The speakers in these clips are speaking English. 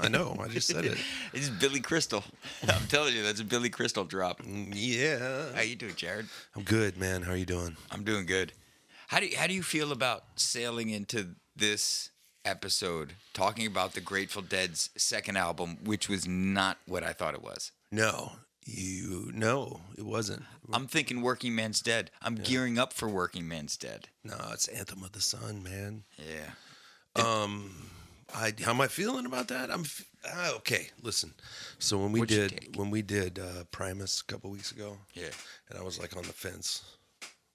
I, know. I just said it. It's Billy Crystal. I'm telling you, that's a Billy Crystal drop. Mm, Yeah. How you doing, Jared? I'm good, man. How are you doing? I'm doing good. How do you, how do you feel about sailing into this episode talking about the Grateful Dead's second album, which was not what I thought it was? No. You no, it wasn't. I'm thinking Working Man's Dead. I'm gearing up for Working Man's Dead. No, it's Anthem of the Sun, man. Yeah. Um, I how am I feeling about that? I'm f- ah, okay. Listen, so when we your did take? when we did uh, Primus a couple weeks ago, Yeah. and I was like on the fence,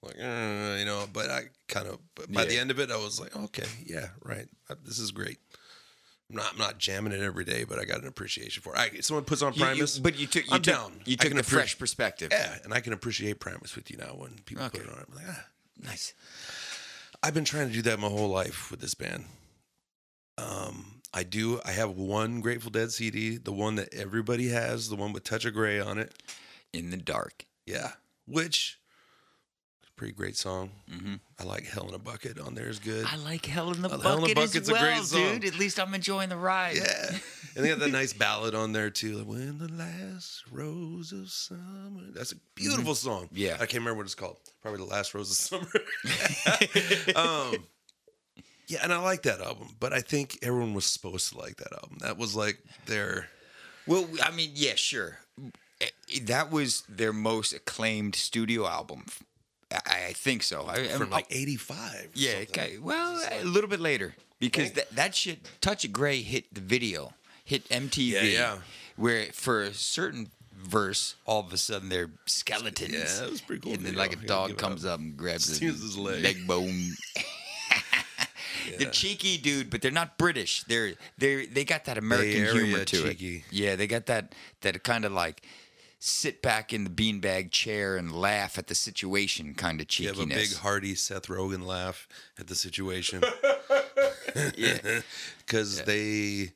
like uh, you know, but I kind of by the Yeah. end of it, I was like, okay, yeah, right, Uh, this is great. I'm not I'm not jamming it every day, but I got an appreciation for it. I, someone puts on You- you- Primus, but you took you I'm took, down. You I took can the appre- fresh perspective. yeah, and I can appreciate Primus with you now when people Okay. put it on. I'm like, ah. Nice. I've been trying to do that my whole life with this band. Um, I do. I have one Grateful Dead CD, the one that everybody has, the one with Touch of Grey on it. In the dark. Yeah, which pretty great song. hmm I like Hell in a Bucket on there is good. I like Hell in the Bucket Hell in the as Bucket's a well, great song. dude. At least I'm enjoying the ride. yeah, and they got that nice ballad on there too. Like when the last rose of summer. That's a beautiful song. Mm-hmm. Yeah. I can't remember what it's called. Probably the last rose of summer. um, yeah, and I like that album, but I think everyone was supposed to like that album. That was like their. Well, I mean, yeah, sure. Eh, That was their most acclaimed studio album. I, I think so. I, from like '85. yeah, okay. Well, a little bit later because that, that shit, Touch of Grey hit the video, hit MTV. Yeah, yeah. Where for a certain verse, all of a sudden they're skeletons. Yeah, that was pretty cool And then like a dog comes up. up and grabs his leg. leg bone. They're cheeky, dude, but they're not British. They're they they got that American humor to cheeky. it. Yeah, they got that that kind of like sit back in the beanbag chair and laugh at the situation kind of You have cheekiness. a big hearty Seth Rogen laugh at the situation. yeah. because they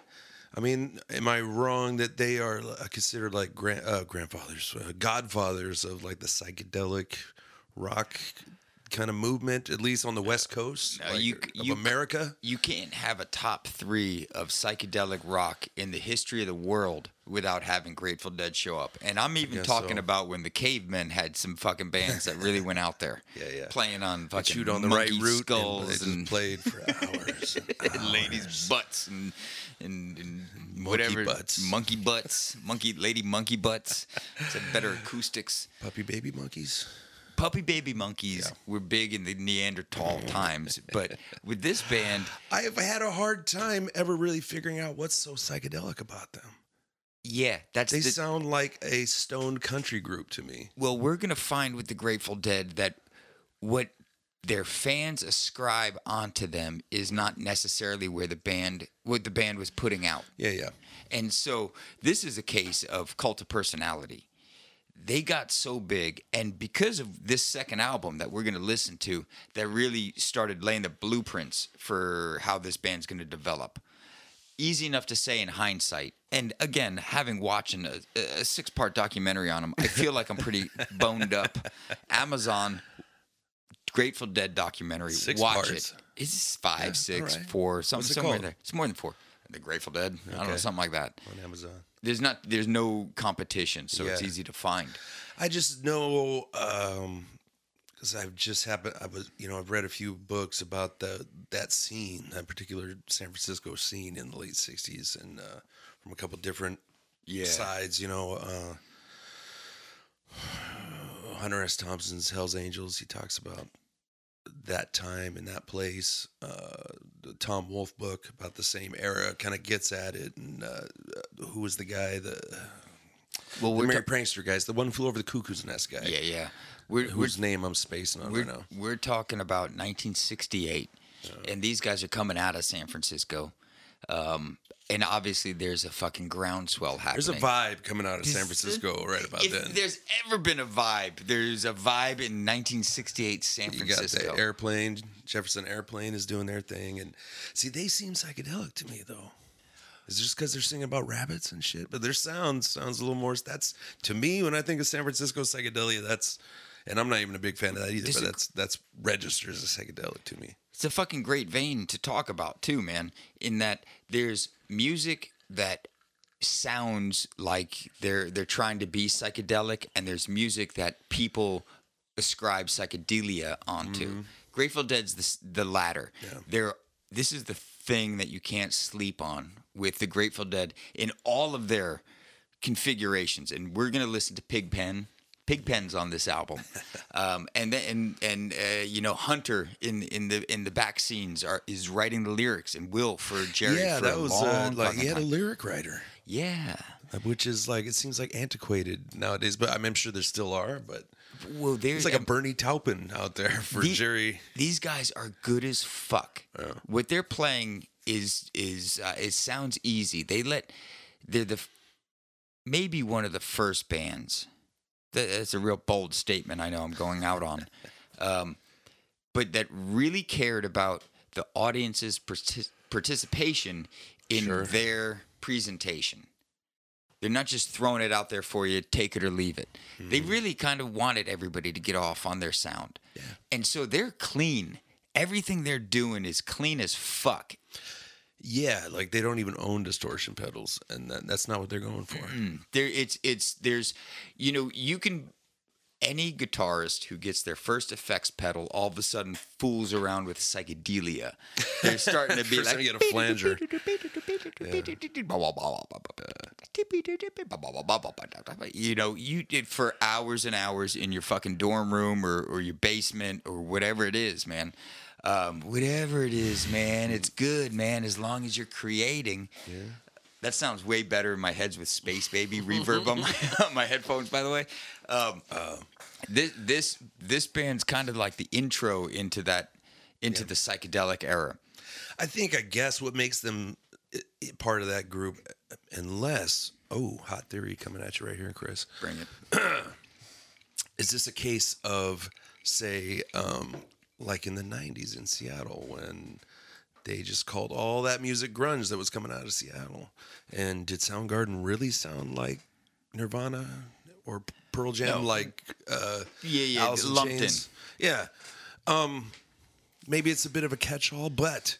i mean am i wrong that they are uh, considered like grand, uh, grandfathers uh, godfathers of like the psychedelic rock kind of movement at least on the west coast No, like, you- of you- america You can't have a top three of psychedelic rock in the history of the world without having Grateful Dead show up. And I'm even talking so. about when the Cavemen had some fucking bands that really went out there. Yeah, yeah. Playing on fucking chewed on the right monkey route skulls and and, played for hours and ladies' hours. butts and and, and whatever butts. monkey butts, monkey lady monkey butts. It's better acoustics. puppy baby monkeys Puppy baby monkeys were big in the Neanderthal times, but with this band, i have had a hard time ever really figuring out what's so psychedelic about them yeah, that's they the, sound like a stoned country group to me well, we're gonna find with the Grateful Dead that what their fans ascribe onto them is not necessarily where the band what the band was putting out. yeah yeah And so this is a case of cult of personality. They got so big, and because of this second album that we're going to listen to, that really started laying the blueprints for how this band's going to develop. Easy enough to say in hindsight. And again, having watching a, a six part documentary on them, I feel like I'm pretty boned up. Amazon Grateful Dead documentary. Six Watch parts. it. It's five, Yeah, six, right. four, some, What's it somewhere called? there. It's more than four. The Grateful Dead. I don't know, Okay. something like that. on amazon There's not. There's no competition, so it's easy to find. I just know because I've just happened. I was, you know, I've read a few books about the that scene, that particular San Francisco scene in the late '60s, and uh, from a couple different Yeah. sides. You know, uh, Hunter S. Thompson's Hell's Angels. He talks about that time and that place. Uh, the Tom Wolfe book about the same era kind of gets at it. And uh, who was the guy? The Well, the we're Merry ta- Prankster guys, the one who flew over the cuckoo's nest guy. yeah, yeah. We're we're, whose name I'm spacing on right now. we're talking about 1968, and these guys are coming out of San Francisco, um, and obviously there's a fucking groundswell happening. There's a vibe coming out of San Francisco right about if then. there's ever been a vibe, there's a vibe in 1968 San You got Francisco. the airplane, Jefferson Airplane is doing their thing, and see, they seem psychedelic to me though. Is it just because they're singing about rabbits and shit? But their sound sounds a little more. That's to me when I think of San Francisco psychedelia. That's and I'm not even a big fan of that either. This But that's that's registers as psychedelic to me. It's a fucking great vein to talk about too, man. In that there's music that sounds like they're they're trying to be psychedelic, and there's music that people ascribe psychedelia onto. Mm-hmm. Grateful Dead's the, the latter. They're this is the thing that you can't sleep on with the Grateful Dead in all of their configurations, and we're gonna listen to Pigpen. Pigpen's on this album, um, and then and and uh, you know Hunter in in the in the back scenes are is writing the lyrics and will for Jerry. yeah, for that was uh, like he had a lyric writer, yeah. uh, which is like it seems like antiquated nowadays. But I mean, I'm sure there still are. But Well, there's it's like a Bernie Taupin out there for The- Jerry. These guys are good as fuck. What they're playing is is uh, it sounds easy. They let they're the maybe one of the first bands. That's a real bold statement. I know I'm going out on, um, but that really cared about the audience's partic- participation in Sure. their presentation. They're not just throwing it out there for you, take it or leave it. They really kind of wanted everybody to get off on their sound. And so they're clean. Everything they're doing is clean as fuck. Yeah, like they don't even own distortion pedals, and that, that's not what they're going for. There it's it's there's you know, you can any guitarist who gets their first effects pedal all of a sudden fools around with psychedelia. They're starting to be First like time you get a flanger. You know, you did for hours and hours in your fucking dorm room or, or your basement or whatever it is, man. Um, whatever it is, man, it's good, man, as long as you're creating. Yeah. That sounds way better in my heads with Space Baby reverb on my, on my headphones, by the way. Um, this this this band's kind of like the intro into that into the psychedelic era. I think, I guess, what makes them part of that group, unless, oh, hot theory coming at you right here, Chris. Bring it. Is this a case of, say, um, like in the 90s in Seattle when they just called all that music grunge that was coming out of Seattle? And did Soundgarden really sound like Nirvana or Pearl Jam, No. like uh, Yeah, yeah, Alice in lumped in. Chains? Yeah. Um, maybe it's a bit of a catch-all, but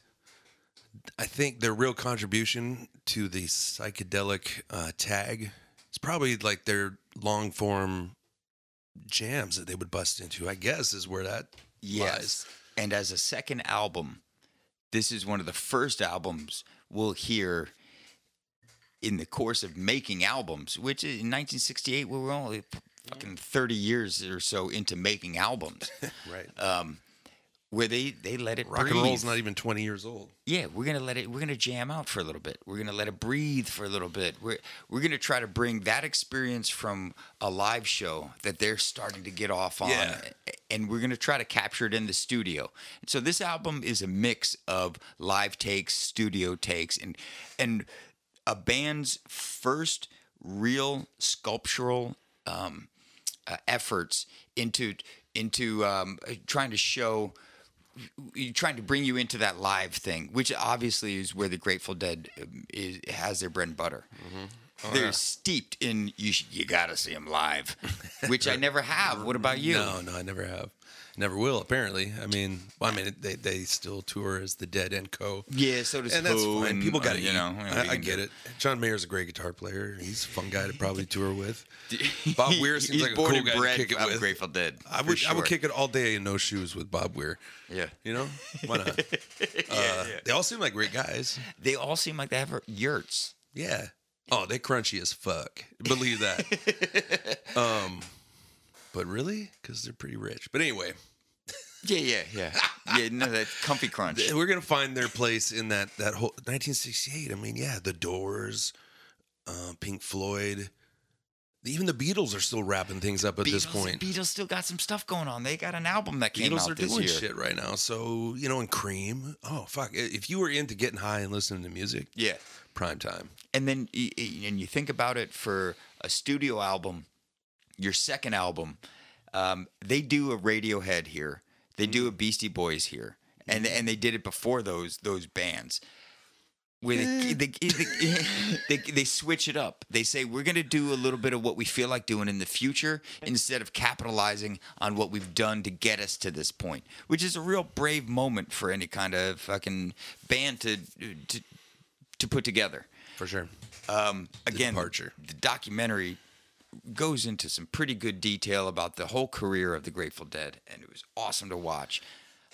I think their real contribution to the psychedelic uh, tag is probably like their long form jams that they would bust into. I guess is where that Yes. And as a second album, this is one of the first albums we'll hear in the course of making albums, which in 1968 we were only fucking 30 years or so into making albums. Right. um, where they they let it Rock breathe. and roll's not even twenty years old. yeah, we're gonna let it. We're gonna jam out for a little bit. We're gonna let it breathe for a little bit. We're we're gonna try to bring that experience from a live show that they're starting to get off on, Yeah. and we're gonna try to capture it in the studio. So this album is a mix of live takes, studio takes, and and a band's first real sculptural um, uh, efforts into into um, trying to show trying to bring you into that live thing, which obviously is where the Grateful Dead um, is, has their bread and butter. They're steeped in you. Sh- you gotta see them live, which I never have. What about you? No, no, I never have. Never will. Apparently, I mean, well, I mean, they they still tour as the Dead and Co. Yeah, so does and that's fine. and, People uh, got to you know. I, I get it. John Mayer's a great guitar player. He's a fun guy to probably tour with. Bob Weir seems like a cool guy to kick it with. Grateful Dead. I would I would kick it all day in no shoes with Bob Weir. Yeah, You know why not? uh, They all seem like great guys. they all seem like they have yurts. Yeah. Oh, they crunchy as fuck. Believe that. um, but really, because they're pretty rich. But anyway, Yeah, yeah, yeah, yeah. No, that comfy crunch. we're gonna find their place in that that whole 1968. I mean, yeah, the Doors, uh, Pink Floyd, even the Beatles are still wrapping things up at this Beatles- point. Beatles still got some stuff going on. They got an album that came Beatles out are this doing year. shit right now. So you know, and Cream. Oh fuck! If you were into getting high and listening to music, Yeah. prime time. and then and you think about it for a studio album, your second album, um, they do a Radiohead here, they do a Beastie Boys here, and and they did it before those those bands. where they, they, they, they, they switch it up. They say we're going to do a little bit of what we feel like doing in the future instead of capitalizing on what we've done to get us to this point, which is a real brave moment for any kind of fucking band to to, to put together. For sure. Um, again, departure. the documentary goes into some pretty good detail about the whole career of the Grateful Dead, and it was awesome to watch.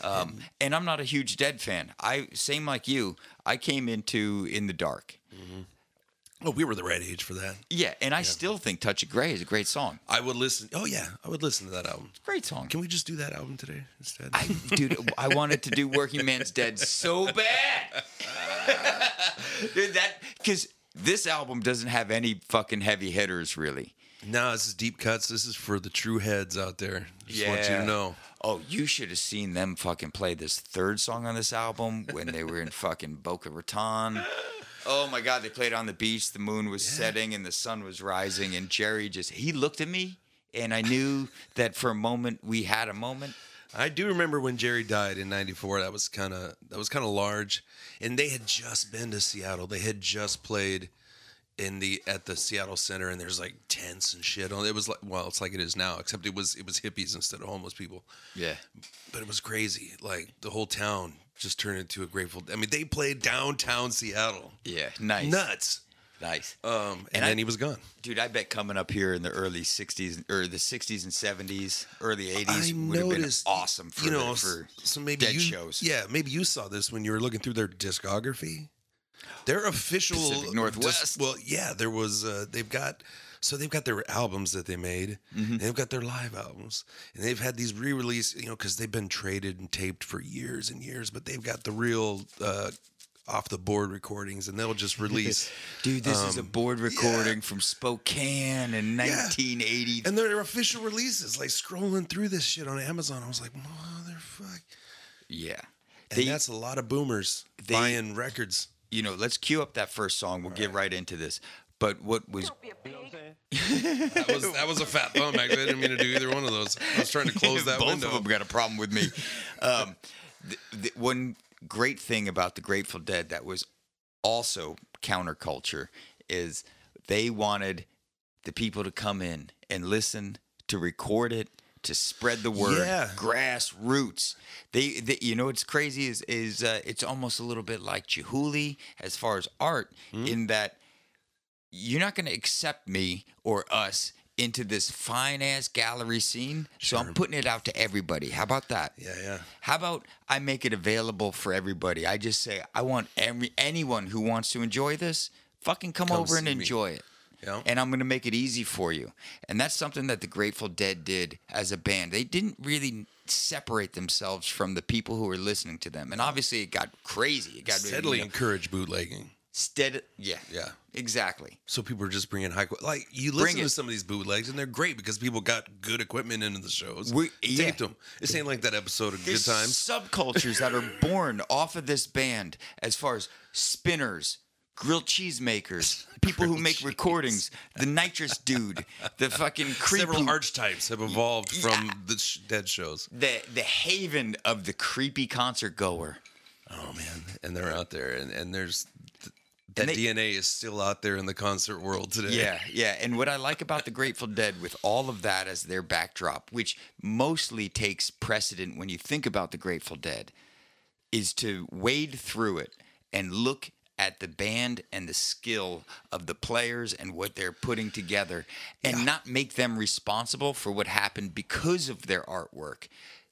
Um, and I'm not a huge Dead fan. I same like you. I came into in the dark. Oh, we were the right age for that. Yeah, and I still think "Touch of Grey" is a great song. I would listen. Oh yeah, I would listen to that album. Great song. Can we just do that album today instead? I, dude, I wanted to do "Working Man's Dead" so bad. dude, that because this album doesn't have any fucking heavy hitters really. No, this is deep cuts. This is for the true heads out there. Just want you to know. Oh, you should have seen them fucking play this third song on this album when they were in fucking Boca Raton. Oh my God, they played on the beach. The moon was setting and the sun was rising. And Jerry just, he looked at me and I knew that for a moment we had a moment. I do remember when Jerry died in '94. That was kind of that was kind of large, and they had just been to Seattle. They had just played in the at the Seattle Center, and there's like tents and shit on. It was like well, it's like it is now, except it was it was hippies instead of homeless people. Yeah. But it was crazy. Like the whole town just turned into a grateful. I mean, they played downtown Seattle. Yeah. Nice. Nuts. Nice. Um, and, And I- then he was gone. Dude, I bet coming up here in the early 60s or the 60s and 70s, early 80s I would have been awesome for, you the- know, for so maybe dead you, shows. Yeah, maybe you saw this when you were looking through their discography. Their official Pacific Northwest. well, yeah, there was. Uh, they've got. So they've got their albums that they made. Mm-hmm. They've got their live albums, and they've had these re-release. You know, because they've been traded and taped for years and years, but they've got the real. Uh, off the board recordings and they'll just release Dude, this is a Um, board recording from Spokane in Yeah. 1980. and their official releases like scrolling through this shit on amazon i was like motherfuck Yeah. And They, that's a lot of boomers they- buying records. You know, let's cue up that first song. We'll get right into this. But what was That was that was a fat thumb. Actually, I didn't mean to do either one of those. I was trying to close that both window. of them got a problem with me. um, the, the, one great thing about the Grateful Dead that was also counterculture is they wanted the people to come in and listen to record it to spread the word Yeah. grassroots they, they you know what's crazy is is uh, it's almost a little bit like Chihuly as far as art Hmm? in that you're not going to accept me or us into this fine ass gallery scene. So I'm putting it out to everybody. How about that? Yeah, yeah. How about I make it available for everybody? I just say I want every anyone who wants to enjoy this, fucking come, Come over and me. enjoy it. Yeah. And I'm going to make it easy for you. And that's something that the Grateful Dead did as a band. They didn't really separate themselves from the people who were listening to them. And obviously it got crazy. It got Steadily you know, encourage bootlegging. steady. Yeah. Yeah. Exactly. So people are just bringing high quality. Like you Bring listen to it. some of these bootlegs, and they're great because people got good equipment into the shows. We- yeah. taped them. This ain't like that episode of There's Good Times. subcultures that are born off of this band as far as spinners, grilled cheese makers, people who make recordings, the nitrous dude, the fucking creep Several who- archetypes have evolved from the sh- dead shows. the the haven of the creepy concert goer. Oh man, and they're out there, and and there's th- that they- DNA is still out there in the concert world today. Yeah, yeah. And what I like about the Grateful Dead, with all of that as their backdrop, which mostly takes precedent when you think about the Grateful Dead, is to wade through it and look at the band and the skill of the players and what they're putting together and not make them responsible for what happened because of their artwork.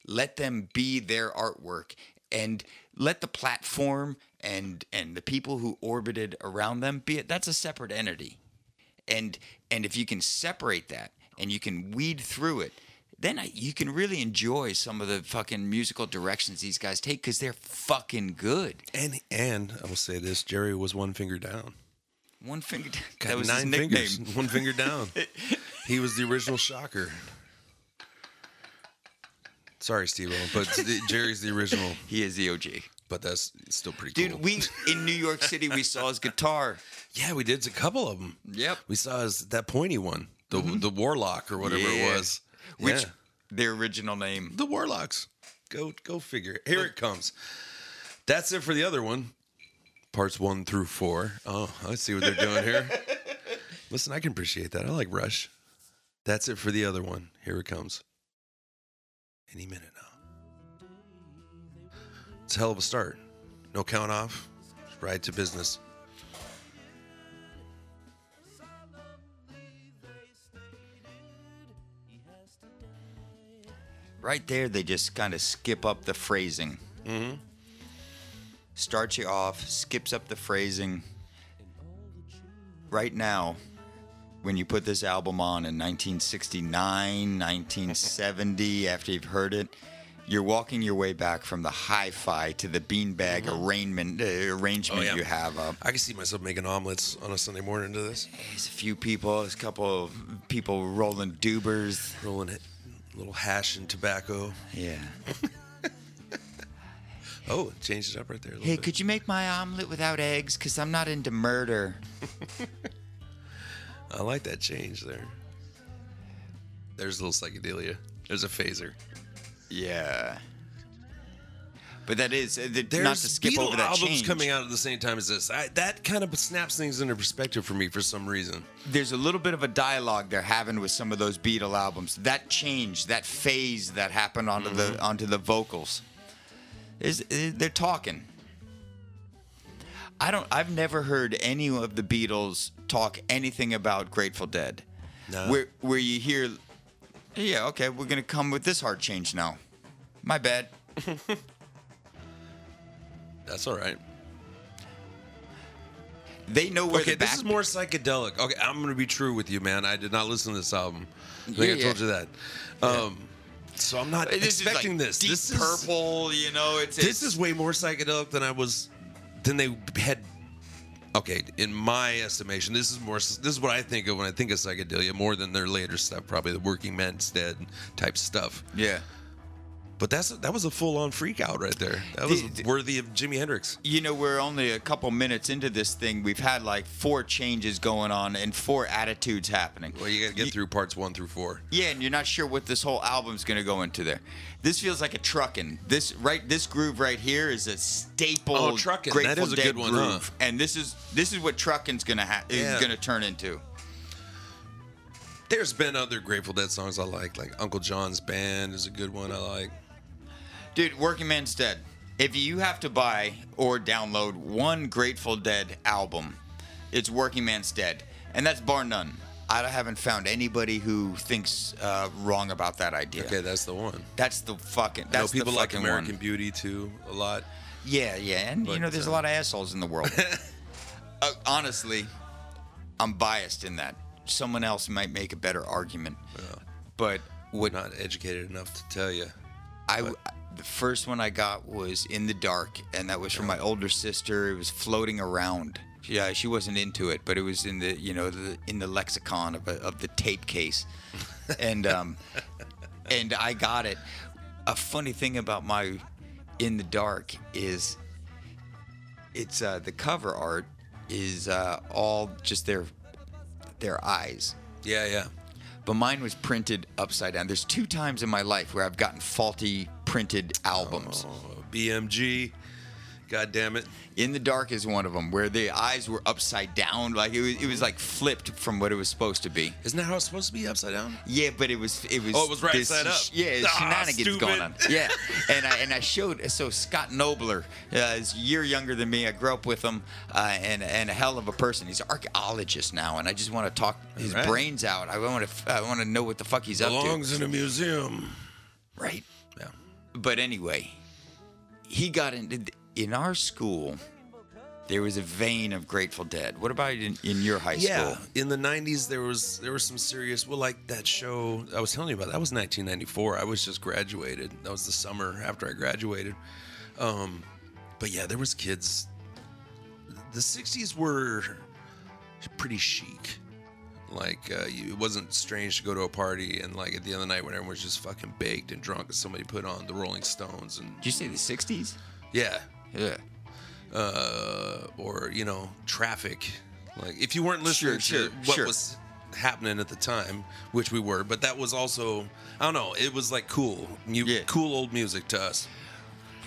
Let them be their artwork and let the platform and and the people who orbited around them be it that's a separate entity and and if you can separate that and you can weed through it then I, you can really enjoy some of the fucking musical directions these guys take because they're fucking good And and I will say this: Jerry was one finger down. one finger Got that was nine his nickname fingers, one finger down. he was the original shocker. Sorry, Steve, but Jerry's the original. he is the og But that's still pretty dude cool. we in new york city we saw his guitar yeah, we did a couple of them. Yep. we saw his that pointy one, the mm-hmm. the Warlock or whatever Yeah. it was. Which Yeah. their original name the Warlocks. Go go figure. Here it comes. That's it for the other one. parts one through four. Oh, I see what they're doing here. Listen, I can appreciate that. I like Rush. That's it for the other one. Here it comes. Any minute now. It's a hell of a start. No count off. Right to business. Right there, they just kind of skip up the phrasing. Mm-hmm. Starts you off, skips up the phrasing. Right now, when you put this album on in 1969, 1970, after you've heard it, you're walking your way back from the hi-fi to the beanbag arrangement uh, arrangement Oh, yeah. you have up. I can see myself making omelets on a Sunday morning to this. There's a few people, there's a couple of people rolling dubers. Rolling it. little hash and tobacco. Yeah. Oh, it changed it up right there. A Hey, bit. could you make my omelet without eggs? Because I'm not into murder. I like that change there. There's a little psychedelia. There's a phaser. Yeah. But that is, uh, There's not to skip Beatle over that albums change. coming out at the same time as this. I, that kind of snaps things into perspective for me for some reason. There's a little bit of a dialogue they're having with some of those Beatle albums. That change, that phase that happened onto Mm-hmm. the onto the vocals, is is- they're talking. I don't. I've never heard any of the Beatles talk anything about Grateful Dead. No. Where where you hear, yeah, okay, we're gonna come with this hard change now. My bad. That's all right. They know where Okay, the this is more psychedelic. Okay, I'm gonna be true with you, man. I did not listen to this album. I think Yeah, I told yeah. you that. Um, so I'm not This is like expecting this. Deep This is purple, you know. It's this it's- is way more psychedelic than I was than they had. Okay, in my estimation, this is more. This is what I think of when I think of psychedelia more than their later stuff, probably the Working Man's Dead type stuff. yeah. But that's that was a full on freak out right there. That was The- worthy of Jimi Hendrix. You know, we're only a couple minutes into this thing. We've had like four changes going on and four attitudes happening. Well, you got to get through parts one through four. Yeah, and you're not sure what this whole album's gonna go into there. This feels like a truckin'. This right, this groove right here is a staple. Oh, Truckin', Grateful that is a Dead good one, huh? groove. And this is this is what truckin's gonna ha- Yeah. is gonna turn into. There's been other Grateful Dead songs I like, like Uncle John's Band is a good one I like. Dude, Working Man's Dead. If you have to buy or download one Grateful Dead album, it's Working Man's Dead, and that's bar none. I haven't found anybody who thinks uh, wrong about that idea. Okay, that's the one. That's the fucking. I know That's people the like American one. Beauty too a lot. Yeah, yeah, and you know, there's a uh, lot of assholes in the world. uh, honestly, I'm biased in that. Someone else might make a better argument, but what Not educated enough to tell you. I the first one I got was in the dark, and that was from my older sister. It was floating around. Yeah, she wasn't into it, but it was in the you know the, in the lexicon of, a, of the tape case, and um, and I got it. A funny thing about my in the dark is it's uh, the cover art is uh, all just their their eyes Yeah, yeah. But mine was printed upside down. There's two times in my life where I've gotten faulty printed albums. Oh, BMG. God damn it. In the Dark is one of them where the eyes were upside down, like it was, it was like flipped from what it was supposed to be. Isn't that how it's supposed to be upside down? Yeah, but it was it was. Oh, it was right this side up. Yeah, Ah, shenanigans stupid. going on. Yeah, and I and I showed so Scott Nobler uh, is a year younger than me. I grew up with him, uh, and and a hell of a person. He's an archaeologist now, and I just want to talk his Right. brains out. I want to I want to know what the fuck he's up to. Belongs in a museum. Right. Yeah. But anyway, he got into in our school. There was a vein of Grateful Dead. What about in, in your high Yeah, school? Yeah, in the '90s there was there was some serious. Well, like that show I was telling you about. That was 1994. I was just graduated. That was the summer after I graduated. Um, but yeah, there was kids. The '60s were pretty chic. Like uh, you, it wasn't strange to go to a party and like at the end of the night when everyone was just fucking baked and drunk, and somebody put on the Rolling Stones and Did you say the '60s? yeah, Yeah. uh, or you know traffic like if you weren't listening Sure, to sure, what sure. was happening at the time which we were but that was also i don't know it was like cool mu- Yeah. cool old music to us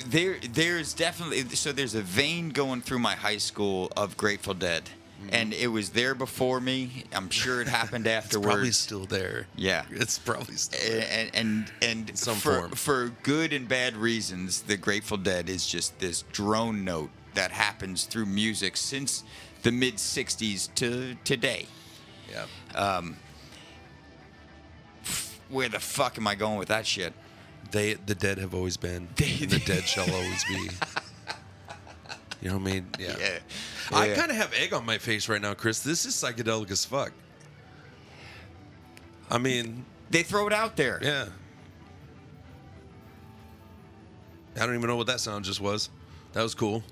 there there's definitely so there's a vein going through my high school of Grateful Dead. And it was there before me. I'm sure it happened Mm-hmm. It's probably still there. Yeah. It's probably still there. and and and some for, form. for good and bad reasons, the Grateful Dead is just this drone note that happens through music since the mid '60s to today. Yeah. Um, Where the fuck am I going with that shit? They the dead have always been. They- and the dead shall always be. You know what I mean? Yeah. Yeah. I Yeah. kind of have egg on my face right now, Chris. This is psychedelic as fuck. I mean, They throw it out there. yeah. I don't even know what that sound just was. That was cool.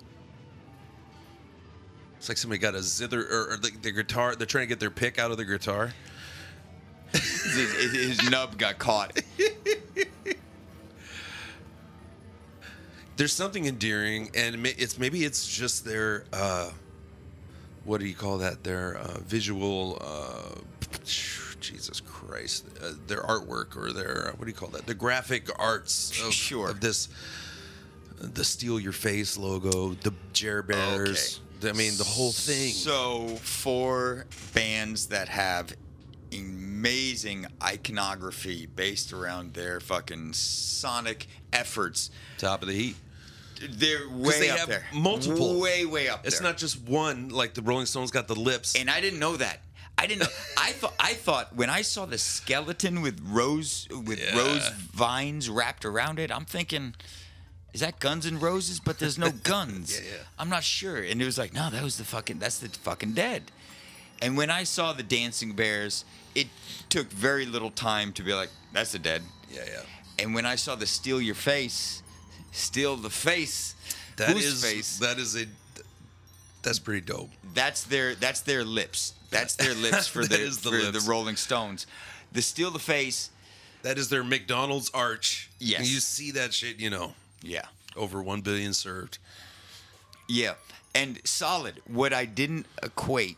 It's like somebody got a zither or, or the, the guitar. They're trying to get their pick out of the guitar. His, his- his nub got caught. there's something endearing and it's maybe it's just their uh what do you call that? Their uh, visual uh jesus christ uh, their artwork or their what do you call that? The graphic arts of, Sure. of this the steal your face logo the Jer bears i mean the whole thing. So for bands that have amazing iconography based around their fucking sonic efforts, top of the heat they're way they up have there. multiple. Way, way up it's there. not just one like the rolling stones got the lips and I didn't know that. I didn't know. I thought. I thought when I saw the skeleton with rose with Yeah. rose vines wrapped around it, I'm thinking, is that Guns and Roses? But there's no guns. Yeah, yeah. I'm not sure. And it was like, no, that was the fucking. That's the fucking dead. And when I saw the dancing bears, it took very little time to be like, that's the dead. yeah yeah And when I saw the steal your face, steal the face, That whose is face? that is a that's pretty dope That's their that's their lips. That's their lips for the the for lips. the Rolling Stones. The steal the face, That is their McDonald's arch. Yes. You see that shit, you know, yeah, over 1 billion served. yeah, and solid. What I didn't equate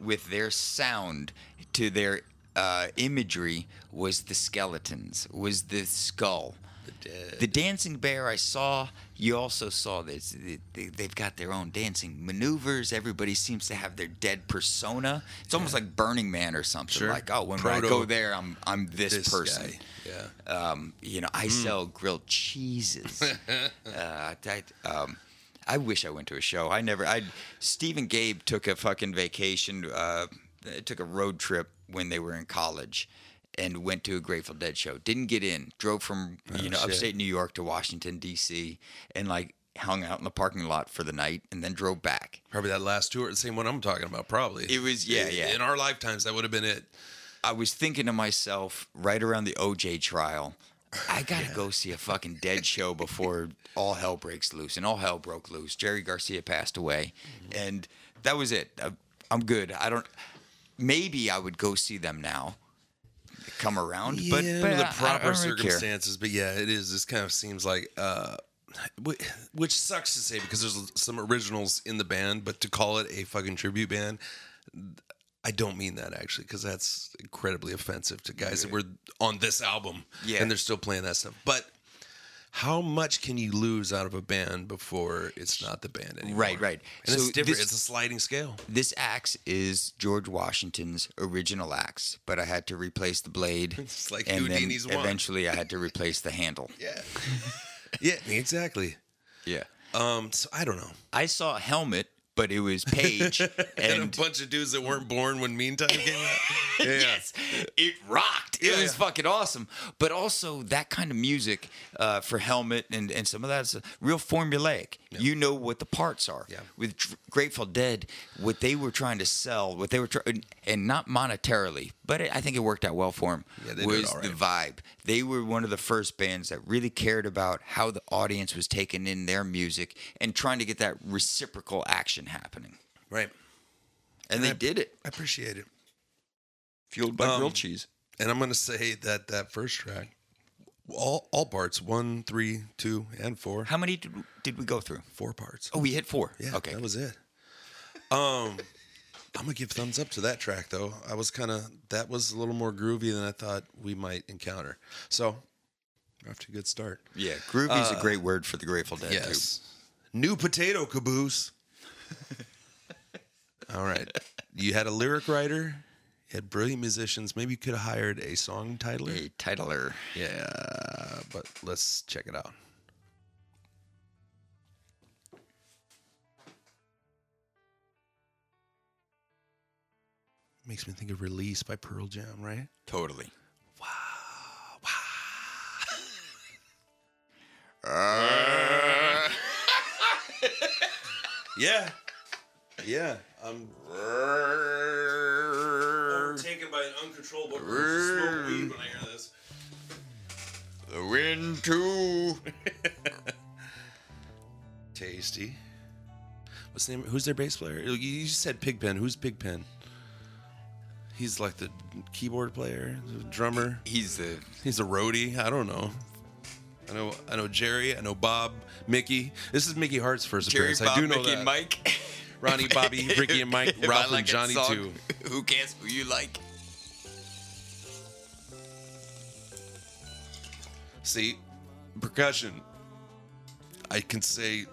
with their sound to their uh, imagery was the skeletons, was the skull. The dead. The dancing bear I saw, you also saw this. they- They've got their own dancing maneuvers. Everybody seems to have their dead persona. It's almost like Burning Man or something. Sure. Like, oh, when Proto- I go there, I'm I'm this, This person. guy. Yeah. Um, you know, I sell grilled cheeses. uh, I, um, I wish I went to a show. I never. I Steve and Gabe took a fucking vacation. Uh, took a road trip when they were in college, and went to a Grateful Dead show. Didn't get in. Drove from oh, you know shit. upstate New York to Washington D.C. and like hung out in the parking lot for the night, and then drove back. Probably that last tour, the same one I'm talking about, probably. It was- yeah, yeah. In our lifetimes, that would have been it. I was thinking to myself right around the OJ trial, I gotta go see a fucking dead show before all hell breaks loose, and all hell broke loose. Jerry Garcia passed away, mm-hmm. and that was it. Uh, I'm good. I don't. Maybe I would go see them now. Come around, but, yeah, but under I- the I proper don't really care. circumstances. But yeah, it is. This kind of seems like, uh, which sucks to say because there's some originals in the band, but to call it a fucking tribute band, I don't mean that actually because that's incredibly offensive to guys that were on this album Yeah. and they're still playing that stuff. But how much can you lose out of a band before it's not the band anymore? Right, right. And it's different. this- it's a sliding scale. This axe is George Washington's original axe, but I had to replace the blade. It's like and then Houdini's wand. eventually I had to replace the handle. Yeah. yeah, exactly. Yeah. Um, so I don't know. I saw a helmet, but it was Page and, and a bunch of dudes that weren't born when Meantime came out. Yeah. yes, it rocked. It Yeah, was yeah. fucking awesome. But also that kind of music uh, for Helmet and, and some of that's real formulaic. You know what the parts are. Yeah. With Grateful Dead, what they were trying to sell, what they were trying, and not monetarily, but it, I think it worked out well for them. Yeah, they was all the vibe. They were one of the first bands that really cared about how the audience was taking in their music and trying to get that reciprocal action happening. Right. And, And they I- did it. I appreciate it. Fueled by Um, grilled cheese. And I'm gonna say that that first track, all all parts, one, three, two, and four, How many did, did we go through? four parts. Oh, we hit four. yeah. Okay. That was it. Um, I'm gonna give thumbs up to that track though. I was kind of that was a little more groovy than I thought we might encounter. So, Off to a good start. Yeah, groovy's a great word for the Grateful Dead. Yes. New potato caboose. All right. You had a lyric writer, you had brilliant musicians. Maybe you could have hired a song titler. A titler. Yeah, but let's check it out. Makes me think of Release by Pearl Jam, right? Totally. Wow. Uh. Yeah. Yeah. I'm taken by an uncontrollable urge to smoke weed when I hear this. The wind too. Tasty. What's the name? Who's their bass player? You said Pigpen. Who's Pigpen? He's like the keyboard player, the drummer. He's the He's a roadie. I don't know. I know. I know Jerry. I know Bob. Mickey. This is Mickey Hart's first Jerry, appearance. Bob, I do know Mickey, that. Mike. Ronnie, Bobby, Ricky, and Mike, If Ralph, and like a Johnny song, too. Who cares who you like? See, percussion. I can say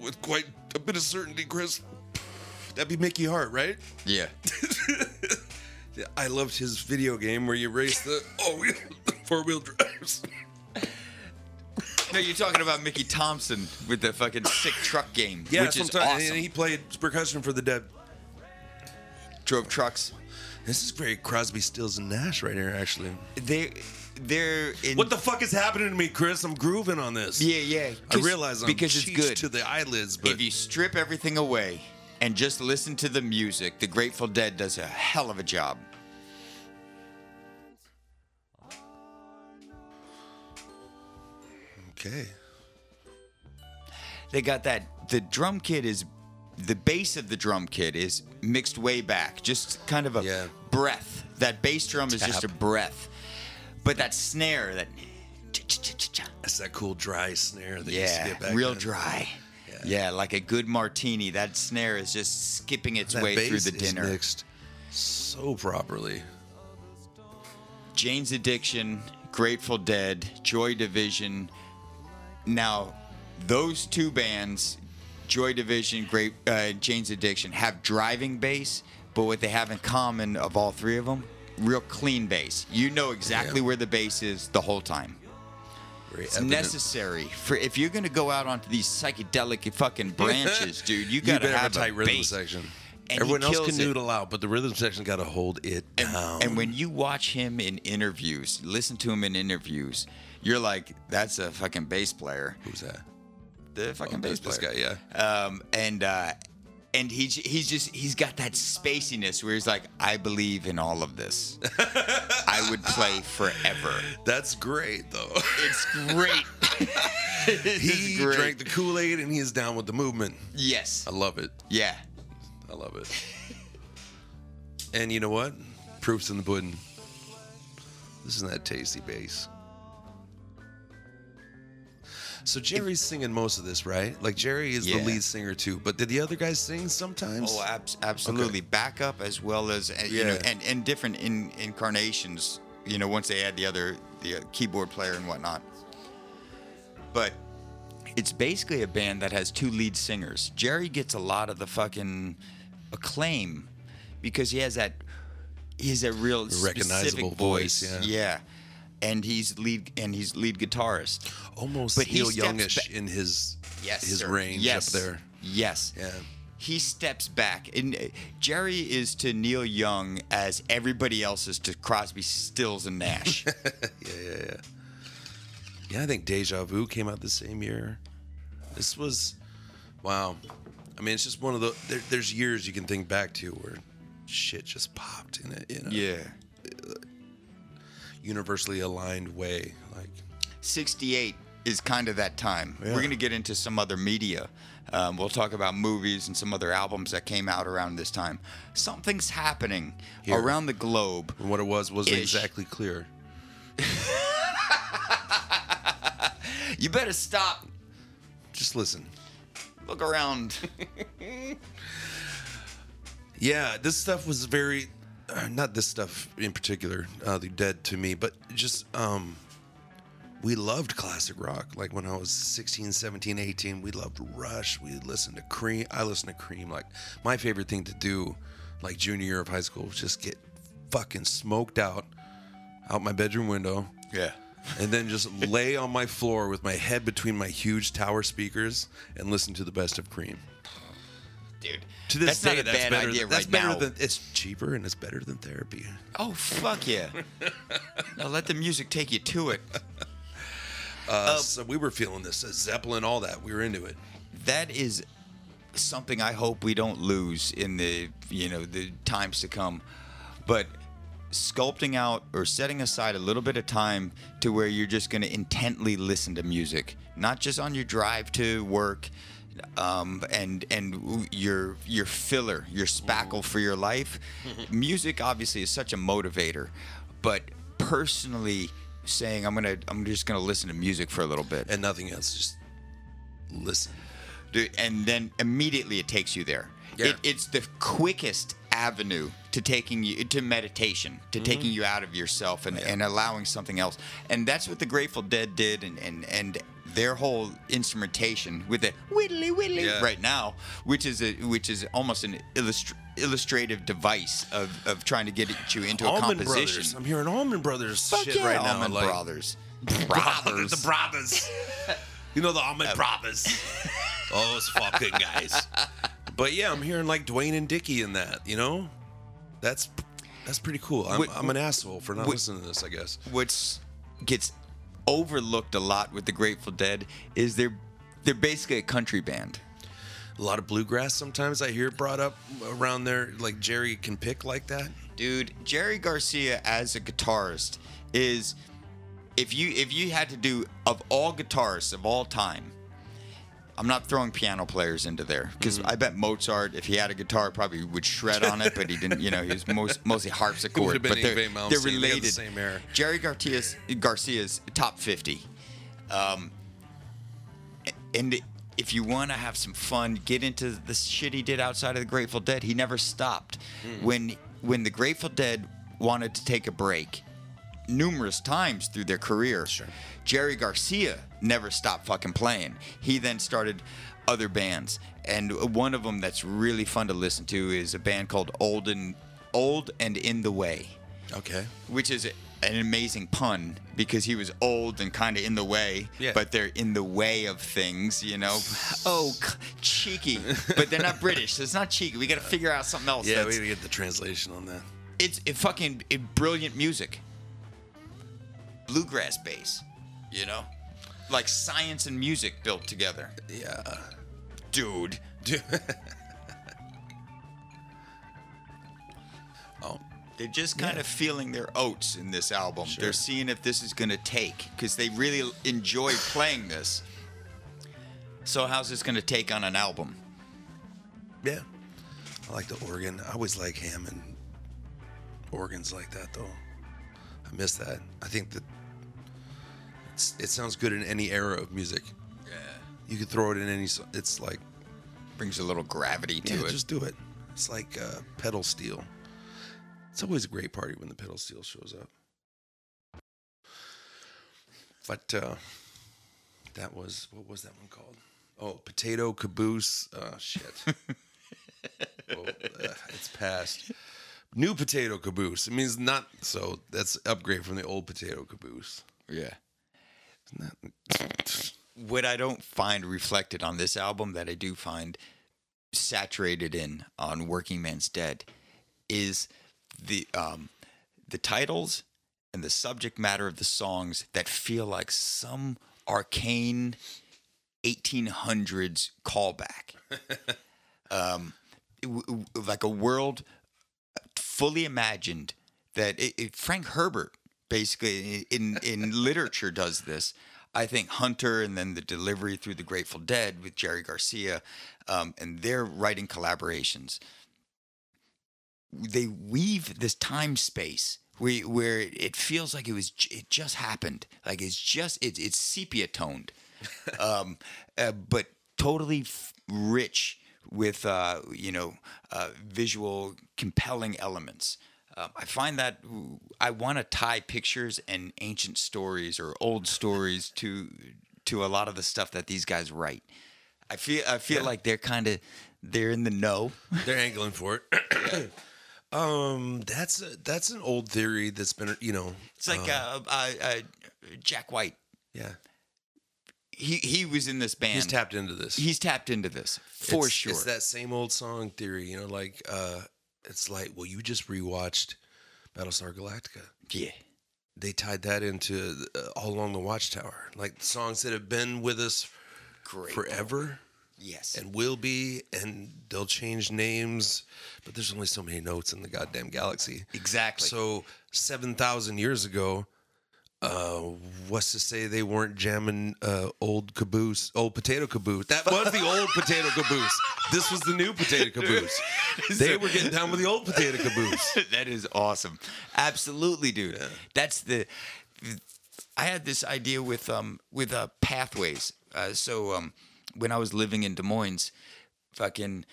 with quite a bit of certainty, Chris. That'd be Mickey Hart, right? Yeah. Yeah, I loved his video game where you race the oh four wheel drives. No, you're talking about Mickey Thompson with the fucking sick truck game, Yeah, which is awesome. and he played percussion for the Dead. Drove trucks. This is very Crosby, Stills, and Nash right here. Actually, They, they're in. what the fuck is happening to me, Chris? I'm grooving on this. Yeah, yeah. I 'cause- realize I'm because it's good. to the eyelids, but if you strip everything away and just listen to the music, the Grateful Dead does a hell of a job. Okay. They got that. The drum kit is. The bass of the drum kit is mixed way back, just kind of a Yeah. breath. That bass drum is just a breath, but that snare, that That's that cool dry snare that you used to yeah, real dry. Yeah. like a good martini. That snare is just skipping its That way through the is dinner. mixed so properly. Jane's Addiction, Grateful Dead, Joy Division. Now, those two bands, Joy Division, Great uh, Jane's Addiction, have driving bass, but what they have in common of all three of them, real clean bass. You know exactly Yeah. where the bass is the whole time. Very It's evident. necessary for if you're gonna go out onto these psychedelic fucking branches, dude. You gotta better have a tight rhythm bass. section. And Everyone else can kills it. noodle out, but the rhythm section got to hold it down. And when you watch him in interviews, listen to him in interviews, you're like, that's a fucking bass player. who's that? The fucking Oh, bass this player. guy, yeah. Um, and uh, and he's he's just he's got that spaciness where he's like, I believe in all of this. I would play forever. That's great, though. It's great. He great. drank the Kool Aid and he is down with the movement. Yes. I love it. Yeah. I love it. and you know what? Proof's in the pudding. This is that tasty bass. So Jerry's singing most of this, right? Like Jerry is Yeah. the lead singer too, but did the other guys sing sometimes? Oh, abs- absolutely. Backup as well as uh, you know, and and different in, incarnations. You know, once they add the other the uh, keyboard player and whatnot. But it's basically a band that has two lead singers. Jerry gets a lot of the fucking acclaim because he has that he's a real recognizable specific voice, voice. yeah. yeah. And he's lead and he's lead guitarist. Almost But Neil Youngish back- in his Yes, his sir. range yes. up there. Yes. Yeah. He steps back, and uh, Jerry is to Neil Young as everybody else is to Crosby, Stills, and Nash. Yeah, yeah, yeah. Yeah, I think Deja Vu came out the same year. This was, wow. I mean, it's just one of the. There, there's years you can think back to where shit just popped in it. in a yeah. Universally aligned way. Like, 68 is kind of that time. Yeah. We're going to get into some other media. Um, we'll talk about movies and some other albums that came out around this time. Something's happening Here. around the globe. and what it was wasn't Ish. exactly clear. You better stop. Just listen. Look around. Yeah, this stuff was very, not this stuff in particular, uh, the dead to me, but just um, we loved classic rock. Like when I was 16, 17, 18, we loved Rush. We listened to Cream. I listened to Cream. Like my favorite thing to do, like junior year of high school, was just get fucking smoked out, out my bedroom window, Yeah. and then just lay on my floor with my head between my huge tower speakers and listen to the best of Cream. Dude. To this that's day, not a that's bad better. idea that's right better now. than it's cheaper and it's better than therapy. oh fuck yeah. now let the music take you to it. Uh, so we were feeling this uh, Zeppelin, all that. We were into it. that is something I hope we don't lose in the you know the times to come. But sculpting out or setting aside a little bit of time to where you're just going to intently listen to music, not just on your drive to work, um, and and your your filler, your spackle for your life. music obviously is such a motivator, but personally saying I'm gonna I'm just gonna listen to music for a little bit And nothing else. Just listen. Dude, and then immediately it takes you there. Yeah. It, it's the quickest avenue to taking you to meditation, to Mm-hmm. taking you out of yourself and, and allowing something else. And that's what the Grateful Dead did, and and, and their whole instrumentation with the whittly whittly Yeah. right now, which is a which is almost an illustr- illustrative device of, of trying to get you into a composition. Brothers. I'm hearing Allman Brothers Fuck shit yeah, right now. Allman like, Brothers. Brothers. Brothers. the brothers. you know the Allman uh, brothers. Oh those fucking guys. But yeah, I'm hearing like Duane and Dickey in that. You know, that's that's pretty cool. I'm, Wait, I'm an asshole for not wait. listening to this. I guess. what's gets overlooked a lot with the Grateful Dead is they're they're basically a country band. A lot of bluegrass. Sometimes I hear brought up around there. Like Jerry can pick like that. Dude, Jerry Garcia as a guitarist is if you if you had to do of all guitarists of all time, I'm not throwing piano players into there because Mm-hmm. I bet Mozart, if he had a guitar, probably would shred on it, but he didn't. You know, he was most, mostly harpsichord. but they're, they're They the related. same era. Jerry Garcia's Garcia's top 50. Um, and if you want to have some fun, get into the shit he did outside of the Grateful Dead. He never stopped. Hmm. When when the Grateful Dead wanted to take a break, numerous times through their career, Sure. Jerry Garcia never stopped fucking playing. He then started other bands, and one of them that's really fun to listen to is a band called Old and Old and in the Way Okay. which is an amazing pun because he was old and kind of in the way, Yeah. but they're in the way of things, you know. Oh, cheeky, but they're not British, so it's not cheeky. We got to figure out something else. Yeah, we gotta get the translation on that. it's it fucking it, brilliant music, bluegrass bass, you know, like science and music built together, Yeah. dude. Dude. oh, They're just kind of feeling their oats in this album. Sure. They're seeing if this is going to take because they really enjoy playing this. So how's this going to take on an album? yeah. I like the organ. I always like Hammond organs like that, though. I miss that. I think that it's, it sounds good in any era of music. Yeah. You could throw it in any. so- It's like Brings a little gravity to yeah, it. just do it. It's like uh, pedal steel. It's always a great party when the pedal steel shows up. But uh, that was what was that one called? Oh, potato caboose. Oh shit. oh, uh, it's past. New potato caboose. It means not so. That's upgrade from the old potato caboose. yeah. What I don't find reflected on this album that I do find saturated in on Working Man's Dead is the um, the titles and the subject matter of the songs that feel like some arcane 1800s callback. um, w- w- like a world fully imagined that it, it- Frank Herbert basically in in literature does this. I think Hunter and then the delivery through the Grateful Dead with Jerry Garcia um, and their writing collaborations. They weave this time space where, where it feels like it was it just happened, like it's just it's it's sepia toned, um, uh, but totally f- rich with uh, you know uh, visual compelling elements. Um, I find that I want to tie pictures and ancient stories or old stories to to a lot of the stuff that these guys write. I feel I feel Yeah. like they're kind of they're in the know. They're angling for it. um, that's a, that's an old theory that's been you know. It's like uh, uh, uh, Jack White. yeah, He he was in this band. he's tapped into this He's tapped into this for It's- sure. It's that same old song theory, you know, like uh it's like, well, you just rewatched Battlestar Galactica. yeah. They tied that into uh, All Along the Watchtower, like songs that have been with us Great. forever Yes. and will be, and they'll change names, but there's only so many notes in the goddamn galaxy. exactly. So seven thousand years ago, uh, what's to say they weren't jamming uh, old caboose, old potato caboose? That was the old potato caboose. This was the new potato caboose. They were getting down with the old potato caboose. that is awesome. Absolutely, dude. That's the. I had this idea with um with uh pathways. Uh, so um when I was living in Des Moines, fucking.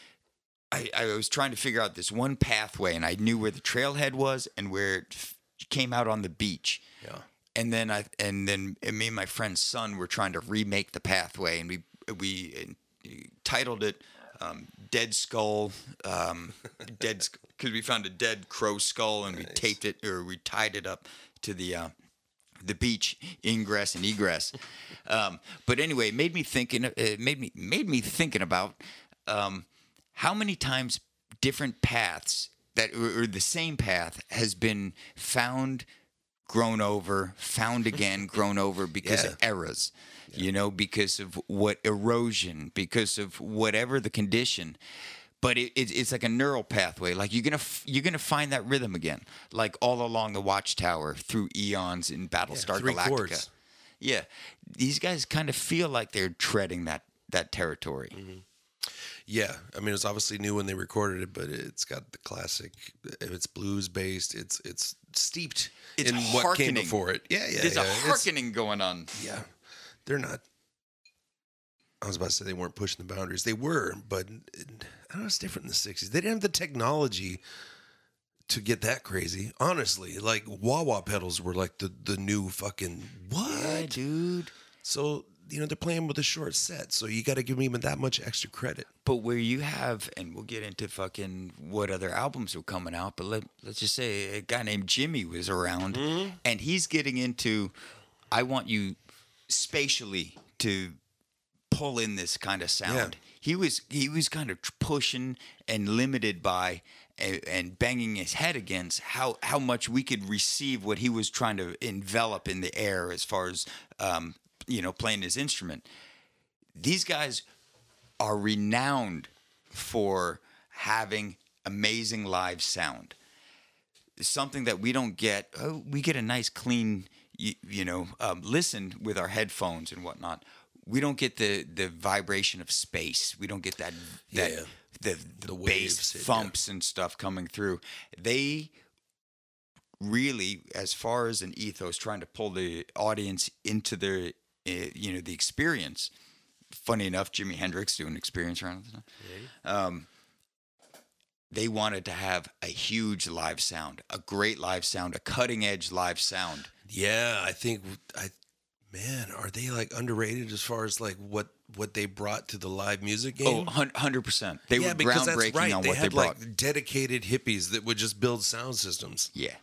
I, I was trying to figure out this one pathway, and I knew where the trailhead was and where it f- came out on the beach. Yeah. And then I and then me and my friend's son were trying to remake the pathway, and we we uh, titled it um, "Dead Skull," um, dead because we found a dead crow skull, and we taped it or we tied it up to the. Uh, the beach ingress and egress, um, but anyway, it made me thinking. It made me made me thinking about um, how many times different paths that or the same path has been found grown over, found again, grown over because of eras, you know, because of what erosion, because of whatever the condition. But it, it, it's like a neural pathway. Like you're gonna f- you're gonna find that rhythm again, like all along the Watchtower through eons in Battlestar three Galactica. chords. Yeah, these guys kind of feel like they're treading that that territory. Mm-hmm. Yeah, I mean, it's obviously new when they recorded it, but it's got the classic. It's blues based. It's it's steeped It's in what came before it. Yeah, yeah. There's yeah. a It's- going on. Yeah, they're not. I was about to say they weren't pushing the boundaries. They were, but it, I don't know. It's different in the '60s. They didn't have the technology to get that crazy. Honestly, like wah wah pedals were like the the new fucking what? Yeah, dude. So you know they're playing with a short set, so you got to give them even that much extra credit. But where you have, and we'll get into fucking what other albums were coming out, but let, let's just say a guy named Jimi was around Mm-hmm. and he's getting into, I want you spatially to pull in this kind of sound. He was he was kind of pushing and limited by and, and banging his head against how how much we could receive what he was trying to envelop in the air as far as um, you know playing his instrument. These guys are renowned for having amazing live sound. Something that we don't get. Oh, we get a nice, clean, you, you know, um, listen with our headphones and whatnot. We don't get the the vibration of space. We don't get that that Yeah. the the, The bass waves, it- yeah. thumps and stuff coming through. They really, as far as an ethos, trying to pull the audience into their, uh, you know, the experience. Funny enough, Jimi Hendrix doing experience around. the time. Um, they wanted to have a huge live sound, a great live sound, a cutting edge live sound. Yeah, I think I man, are they like underrated as far as like what what they brought to the live music Oh, game? hun- 100%. They yeah, were groundbreaking right. on they what had they brought. like dedicated hippies that would just build sound systems. yeah.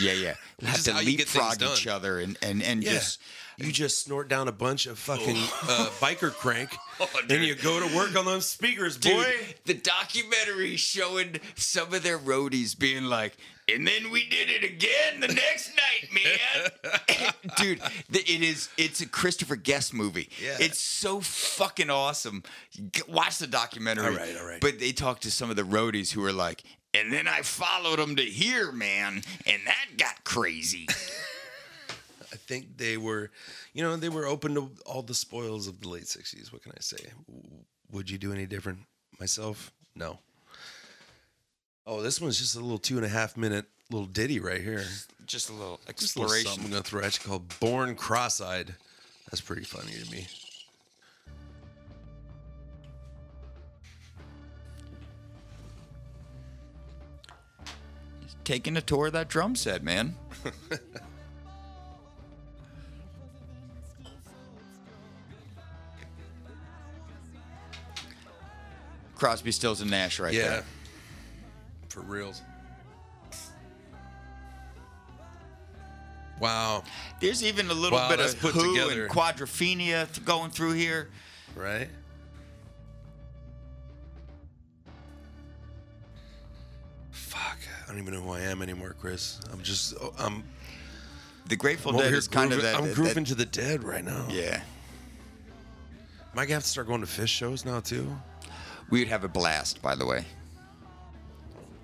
Yeah, yeah. We have to how you get things leapfrog each other and, and, and Yeah. just you just snort down a bunch of fucking uh, biker crank, Oh, and you go to work on those speakers, boy. Dude, the documentary showing some of their roadies being like, and then we did it again the next night, man. Dude, it is it's a Christopher Guest movie. Yeah. It's so fucking awesome. Watch the documentary. All right, all right. But they talked to some of the roadies who were like, and then I followed them to here, man, and that got crazy. I think they were, you know, they were open to all the spoils of the late '60s. What can I say? Would you do any different? Myself, no. Oh, this one's just a little two and a half minute little ditty right here. Just a little Just a little exploration. something I'm gonna throw at you called "Born Cross-eyed." That's pretty funny to me. taking a tour of that drum set, man. Crosby, Stills, and Nash, right there. Yeah. there. For reals. Wow. There's even a little Wow, bit of put Who together. and Quadrophenia th- going through here. Right? Fuck. I don't even know who I am anymore, Chris. I'm just, oh, I'm, The Grateful I'm Dead is kind of that. I'm that- grooving to the dead right now. yeah, Am I gonna have to start going to Phish shows now too? We'd have a blast. By the way,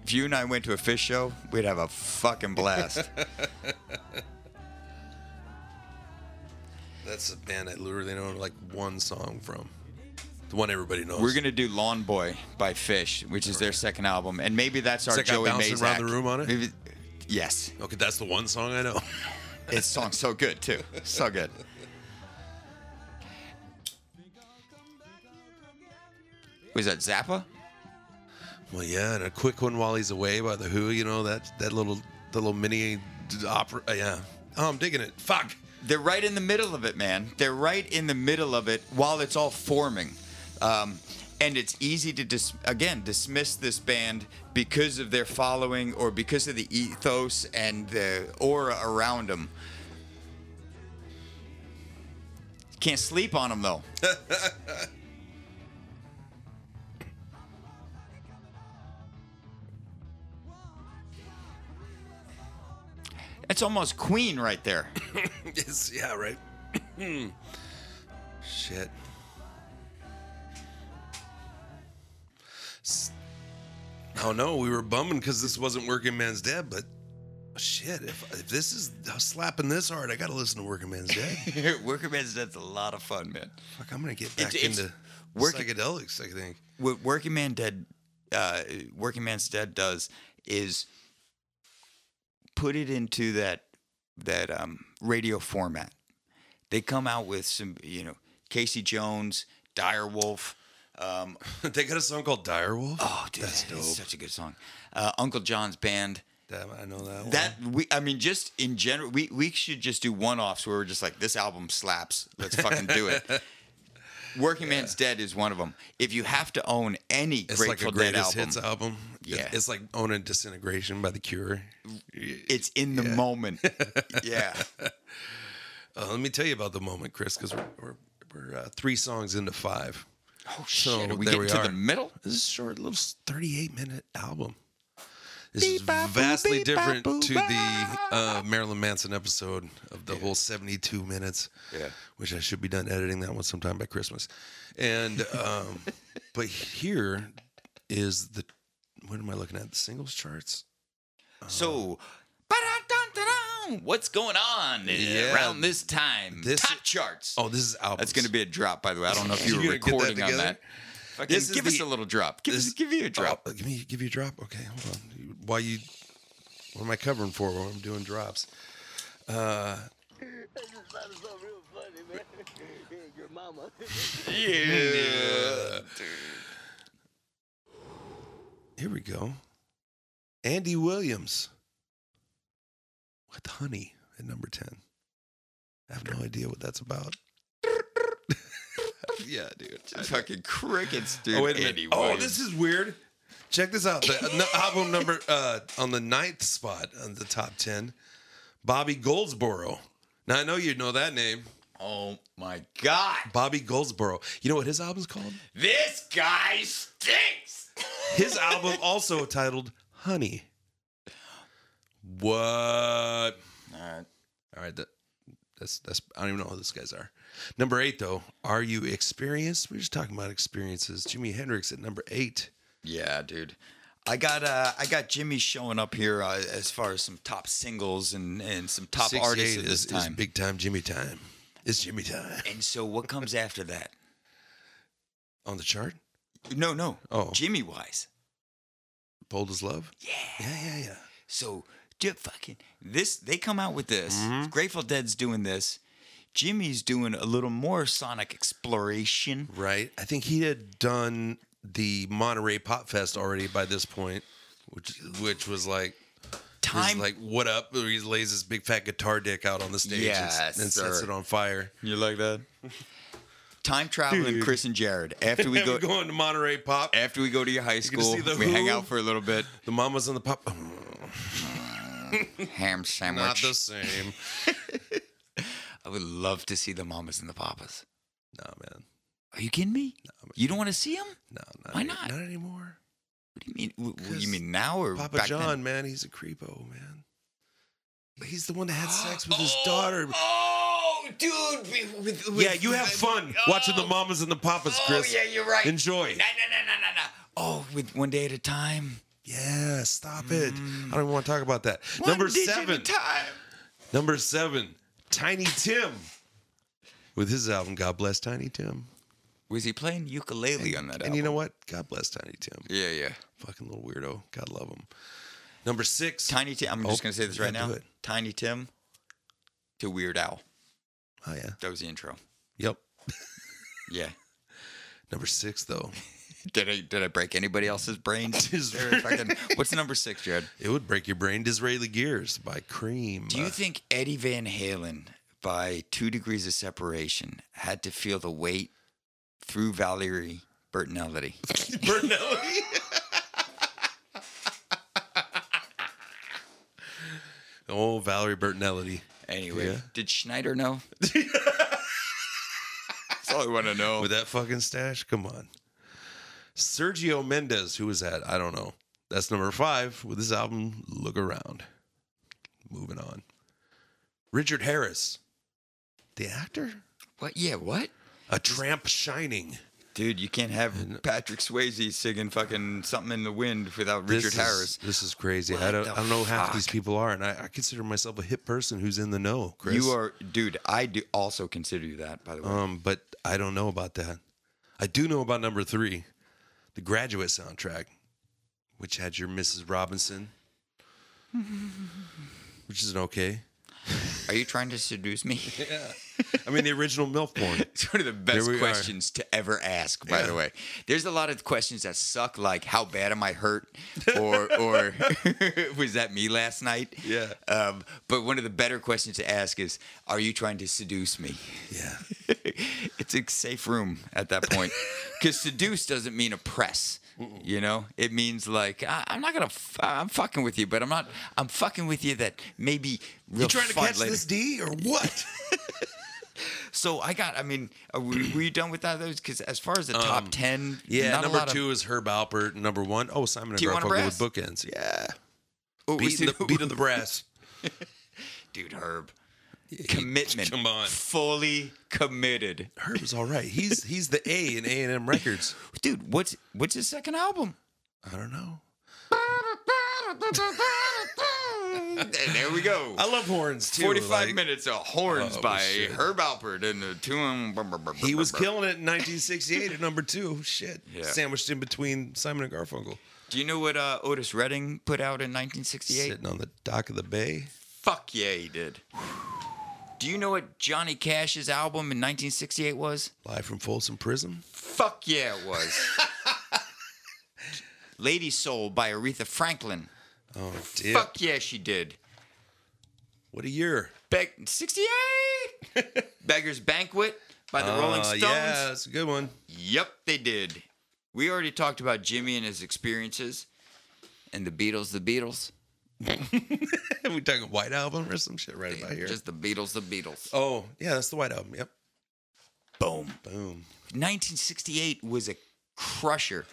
if you and I went to a Phish show, we'd have a fucking blast. That's a band I literally know like one song from. The one everybody knows. We're gonna do Lawn Boy by Phish, which is their second album, and maybe that's our that Joey bouncing Mazak. around the room on it? Maybe- yes, Okay, that's the one song I know. It's song's so good too, so good. Was that Zappa? well, yeah, and a quick one while he's away by the Who. You know that that little the little mini opera. uh, yeah. Oh, I'm digging it. Fuck. They're right in the middle of it, man. They're right in the middle of it while it's all forming. Um, and it's easy to dis- again dismiss this band because of their following or because of the ethos and the aura around them. Can't sleep on them though. It's almost Queen right there. It's, yeah, right. Shit. Oh no, we were bumming because this wasn't Working Man's Dead, but shit, if, if this is slapping this hard, I gotta listen to Working Man's Dead. Working Man's Dead's a lot of fun, man. Fuck, I'm gonna get back It's- it's into working- psychedelics. I think. What Working Man Dead, uh, Working Man's Dead does is put it into that that um, radio format. They come out with some, you know, Casey Jones, Dire Wolf. Um, they got a song called Direwolf. oh, dude, That's dope. such a good song. Uh, Uncle John's band. Damn, I know that. That we, I mean, just in general, we we should just do one-offs where we're just like, this album slaps. Let's fucking do it. Working Man's Dead is one of them. If you have to own any It's Grateful like a Dead album, hits album. Yeah. It's, like owning Disintegration by The Cure. it's in the moment. yeah. Uh, let me tell you about the moment, Chris, because we're we're, we're uh, three songs into five. Oh So, shit! Are we getting we to are. the middle? This is a short, little 38 minute album. This is vastly different to the uh, Marilyn Manson episode of the whole 72 minutes. Yeah. Which I should be done editing that one sometime by Christmas. And, um, but here is the, what am I looking at? The singles charts? So, what's going on uh, Yeah. around this time? This- Top charts. Oh, this is albums. That's going to be a drop, by the way. I don't know if you were You that recording on that. Fucking This is give us a little drop. Give, this- us, give you a drop. Oh, give me, give you a drop. Okay, hold on. Why you? What am I covering for when I'm doing drops? Uh, That just sounded so real funny, man. Your mama. Yeah. here we go. Andy Williams with Honey at number ten. I have no idea what that's about. yeah, dude. Fucking crickets, dude. Oh, wait a minute. Andy oh, Williams. this is weird. Check this out. The no- album number uh, on the ninth spot on the top ten, Bobby Goldsboro. Now I know you know that name, Oh my God. Bobby Goldsboro. You know what his album's called? This guy stinks. His album also titled Honey. What? All right. All right, that, that's that's. I don't even know who these guys are. Number eight, though, are you experienced? We're just talking about experiences. Jimi Hendrix at number eight. Yeah, dude. I got uh, I got Jimi showing up here uh, as far as some top singles and, and some top artists at this is, is time. big time Jimi time. It's Jimi time and so what comes after that? on the chart. No, no. Oh. Jimmy wise. Bold as love. Yeah. Yeah, yeah, yeah. So just fucking this they come out with this. Mm-hmm. Grateful Dead's doing this. Jimi's doing a little more sonic exploration. Right. I think he had done the Monterey Pop Fest already by this point, which which was like Time- like what up? He lays his big fat guitar dick out on the stage and, Yes, and sets sir. it on fire. You like that? Time traveling, Dude. Chris and Jared. After we go, going to Monterey Pop. after we go to your high gonna school, see the we hang Who? out for a little bit. The mamas and the pop. Mm. Ham sandwich. Not the same. I would love to see the mamas and the papas. nah, man. Are you kidding me? you don't want to see him? No, not Why any- not? Not anymore. What do you mean? W- w- You mean now or Papa John, then? man, he's a creepo, man. He's the one that had sex with his daughter. Oh, oh dude! With, with, Yeah, you have fun oh. watching the mamas and the papas, Oh, Chris. yeah, you're right. Enjoy. No, no, no, no, no, no. Oh, with one day at a time. Yeah, stop it. Mm. I don't even want to talk about that. One Number digit at a seven. time. Number seven, Tiny Tim. With his album, God Bless Tiny Tim. Was he playing ukulele on that And album? you know what? God bless Tiny Tim. Yeah, yeah. Fucking little weirdo. God love him. Number six. Tiny Tim. I'm Oh, just gonna say this right now. Tiny Tim to Weird Al. Oh, yeah. That was the intro. Yep. Yeah. Number six, though. Did I did I break anybody else's brains? Fucking- What's number six, Jared? It would break your brain. Disraeli Gears by Cream. Do you Uh, think Eddie Van Halen, by two degrees of separation, had to feel the weight through Valerie Bertinelli? Bernelli? oh, Valerie Bertinelli. Anyway, Yeah. did Schneider know? That's all I want to know. With that fucking stash? Come on. Sergio Mendes, who was that? I don't know. That's number five with his album Look Around. Moving on. Richard Harris, the actor? what? Yeah, what? A Tramp Shining. Dude, you can't have Patrick Swayze singing fucking something in the wind without This Richard is- Harris. This is crazy. What I don't, I don't know half these people are, and I, I consider myself a hip person who's in the know, Chris. You are, dude. I do also consider you that, by the way. Um, but I don't know about that. I do know about number three, the Graduate soundtrack, which had your Mrs. Robinson, which is an okay. Are you trying to seduce me? I mean, the original MILF porn. It's one of the best we are. questions to ever ask, by the way. There's a lot of questions that suck, like how bad am I hurt, or or was that me last night? Yeah. Um, but one of the better questions to ask is, are you trying to seduce me? Yeah. it's a safe room at that point, because seduce doesn't mean oppress. You know, it means like I, I'm not gonna. F- I'm fucking with you, but I'm not. I'm fucking with you that maybe You trying to catch later. this D or what? So I got. I mean, are we, were you done with that? Because as far as the top ten, Um, yeah, not a number lot of- two is Herb Alpert. Number one, oh, Simon and Garfunkel with bookends. Yeah. Oh, Beat, the, beat of the brass. dude, Herb. Commitment. Come on. Fully committed, Herb is all right. He's he's the A in A and M Records. dude. What's what's his second album? I don't know. there we go. I love horns too. 45 like- minutes of horns Oh, by shit. Herb Alpert and the two. He was killing it in 1968 at number two. Shit. Yeah. Sandwiched in between Simon and Garfunkel. Do you know what uh, Otis Redding put out in 1968? Sitting on the dock of the bay. Fuck yeah, he did. Do you know what Johnny Cash's album in 1968 was? Live from Folsom Prison. Fuck yeah, it was. Lady Soul by Aretha Franklin. Oh, dip. Fuck yeah, she did. What a year. Beck 68. Beggar's Banquet by the Rolling Uh, Stones. Yeah, that's a good one. Yep, they did. We already talked about Jimi and his experiences, and the Beatles. The Beatles. we talking White Album or some shit right about here. Just the Beatles. The Beatles. oh, yeah, that's the White Album. Yep. Boom. Boom. 1968 was a crusher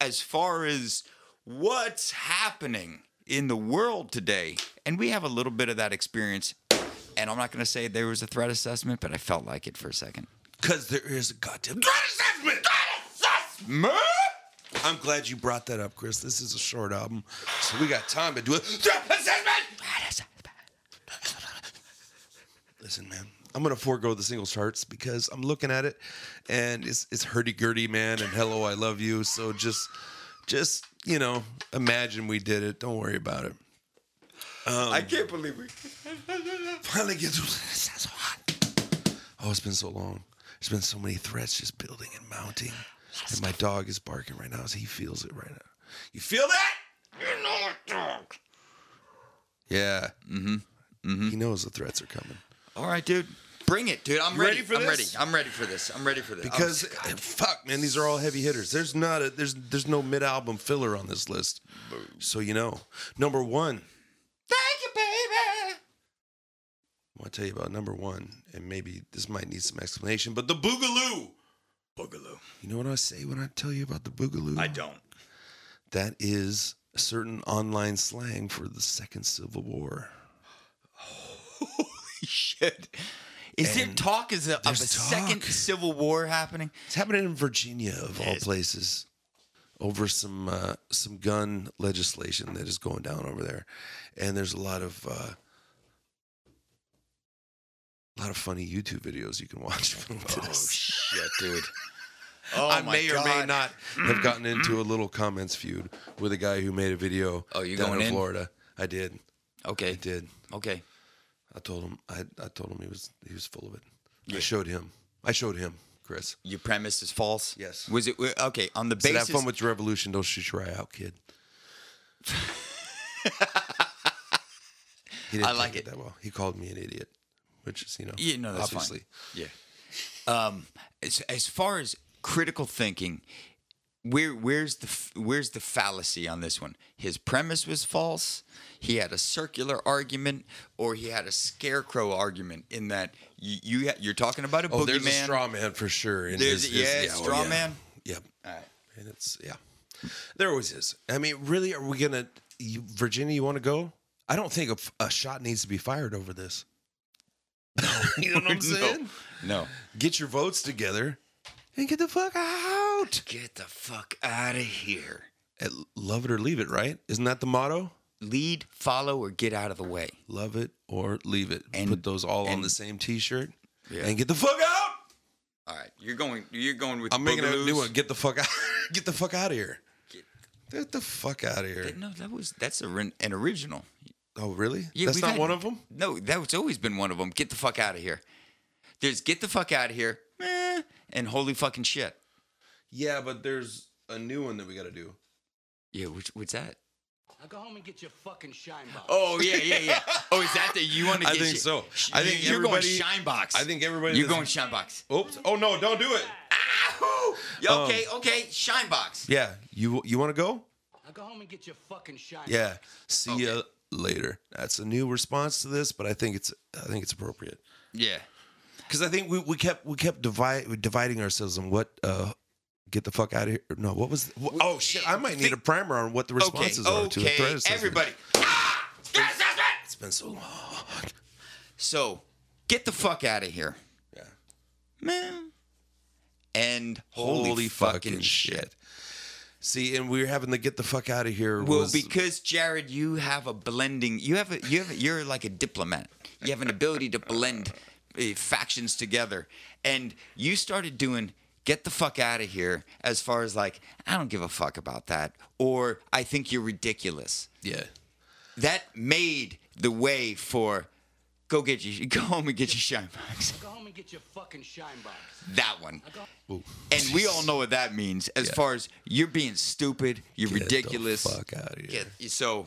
as far as what's happening in the world today. And we have a little bit of that experience. And I'm not going to say there was a threat assessment, but I felt like it for a second. Because there is a goddamn threat assessment. Man! I'm glad you brought that up, Chris. This is a short album, so we got time to do it. Threat assessment. Listen, man, I'm gonna forego the single charts because I'm looking at it, and it's it's hurdy gurdy, man, and hello, I love you. So just, just you know, imagine we did it. Don't worry about it. I can't believe we. Finally get to. It's so hot. Oh, it's been so long. There's been so many threats just building and mounting, and my dog is barking right now as he feels it right now. You feel that? Yeah. Mm-hmm. Mm-hmm. He knows the threats are coming. All right, dude. Bring it, dude. I'm ready. ready for I'm this? ready. I'm ready for this. I'm ready for this. Because fuck, man, these are all heavy hitters. There's not a there's there's no mid album filler on this list. So you know. Number one, thank you, baby. I want to tell you about number one, and maybe this might need some explanation, but the Boogaloo. Boogaloo. You know what I say when I tell you about the Boogaloo? I don't. That is a certain online slang for the Second Civil War. Holy shit. Is And talk is a, of a there's second civil war happening? It's happening in Virginia, of all places, over some uh, some gun legislation that is going down over there, and there's a lot of uh, a lot of funny YouTube videos you can watch. Oh shit, dude. Oh I may or may not have gotten into a little comments feud with a guy who made a video. Oh, you down going in in? Florida? I did. Okay, I did. Okay. I told him. I, I told him he was he was full of it. I showed him. I showed him, Chris. Your premise is false. Yes. Was it okay on the Said, basis? have fun with your revolution. Don't shoot your eye out, kid. he didn't I like it. that well. He called me an idiot, which is you know Yeah, no, that's obviously. fine. Yeah. Um, as as far as critical thinking, where where's the where's the fallacy on this one? His premise was false. He had a circular argument, or he had a scarecrow argument. In that you, you you're talking about a Oh, there's a straw man for sure. in There's- his- his- yeah, oh, straw yeah. man. Yep. All right. And it's yeah, there always is. I mean, really, are we gonna you, Virginia? You want to go? I don't think a, a shot needs to be fired over this. you know what I'm No. saying? No. Get your votes together and get the fuck out. Get the fuck out of here. And Love it or leave it, right? Isn't that the motto? Lead, follow, or get out of the way. Love it or leave it. And- Put those all on the same T-shirt Yeah. and get the fuck out. All right, you're going. You're going with. I'm making a new one. Get the fuck out. get the fuck out of here. Get- Get the fuck out of here. No, that was that's a, an original. Oh, really? Yeah, That's not had- one of them. No, that's always been one of them. Get the fuck out of here. There's get the fuck out of here, eh, and holy fucking shit. Yeah, but there's a new one that we got to do. Yeah, which, what's that? Now go home and get your fucking shine box. Oh yeah, yeah, yeah. Oh, is that the you want to I think your- so. I think you're going shine box. I think everybody. you're going shine box. Oops. Oh no! Don't do it. Ahoo! Yeah, um, okay, okay, shine box. Yeah. You you want to go? Now go home and get your fucking shine Yeah. box. See Okay. ya later. That's a new response to this, but I think it's I think it's appropriate. Yeah. Because I think we, we kept we kept divide, dividing ourselves on what uh get the fuck out of here. No, what was? What, oh shit! I might need a primer on what the Okay, responses are to the threat okay, assessment. everybody. Ah! Threat assessment! it's been so long. So, get the fuck out of here, Yeah. man. And holy, fucking, shit. See, and we are having to get the fuck out of here. Well, was, because Jared, you have a blending. You have a you have a, you're like a diplomat. You have an ability to blend Eh, factions together, and you started doing get the fuck out of here. As far as like, I don't give a fuck about that, or I think you're ridiculous. yeah, That made the way for go get you go home and get your shine box. Go home and get your fucking shine box. That one. Ooh. And we all know what that means. As Yeah. far as you're being stupid, you're Get the ridiculous. fuck outta here. Get- so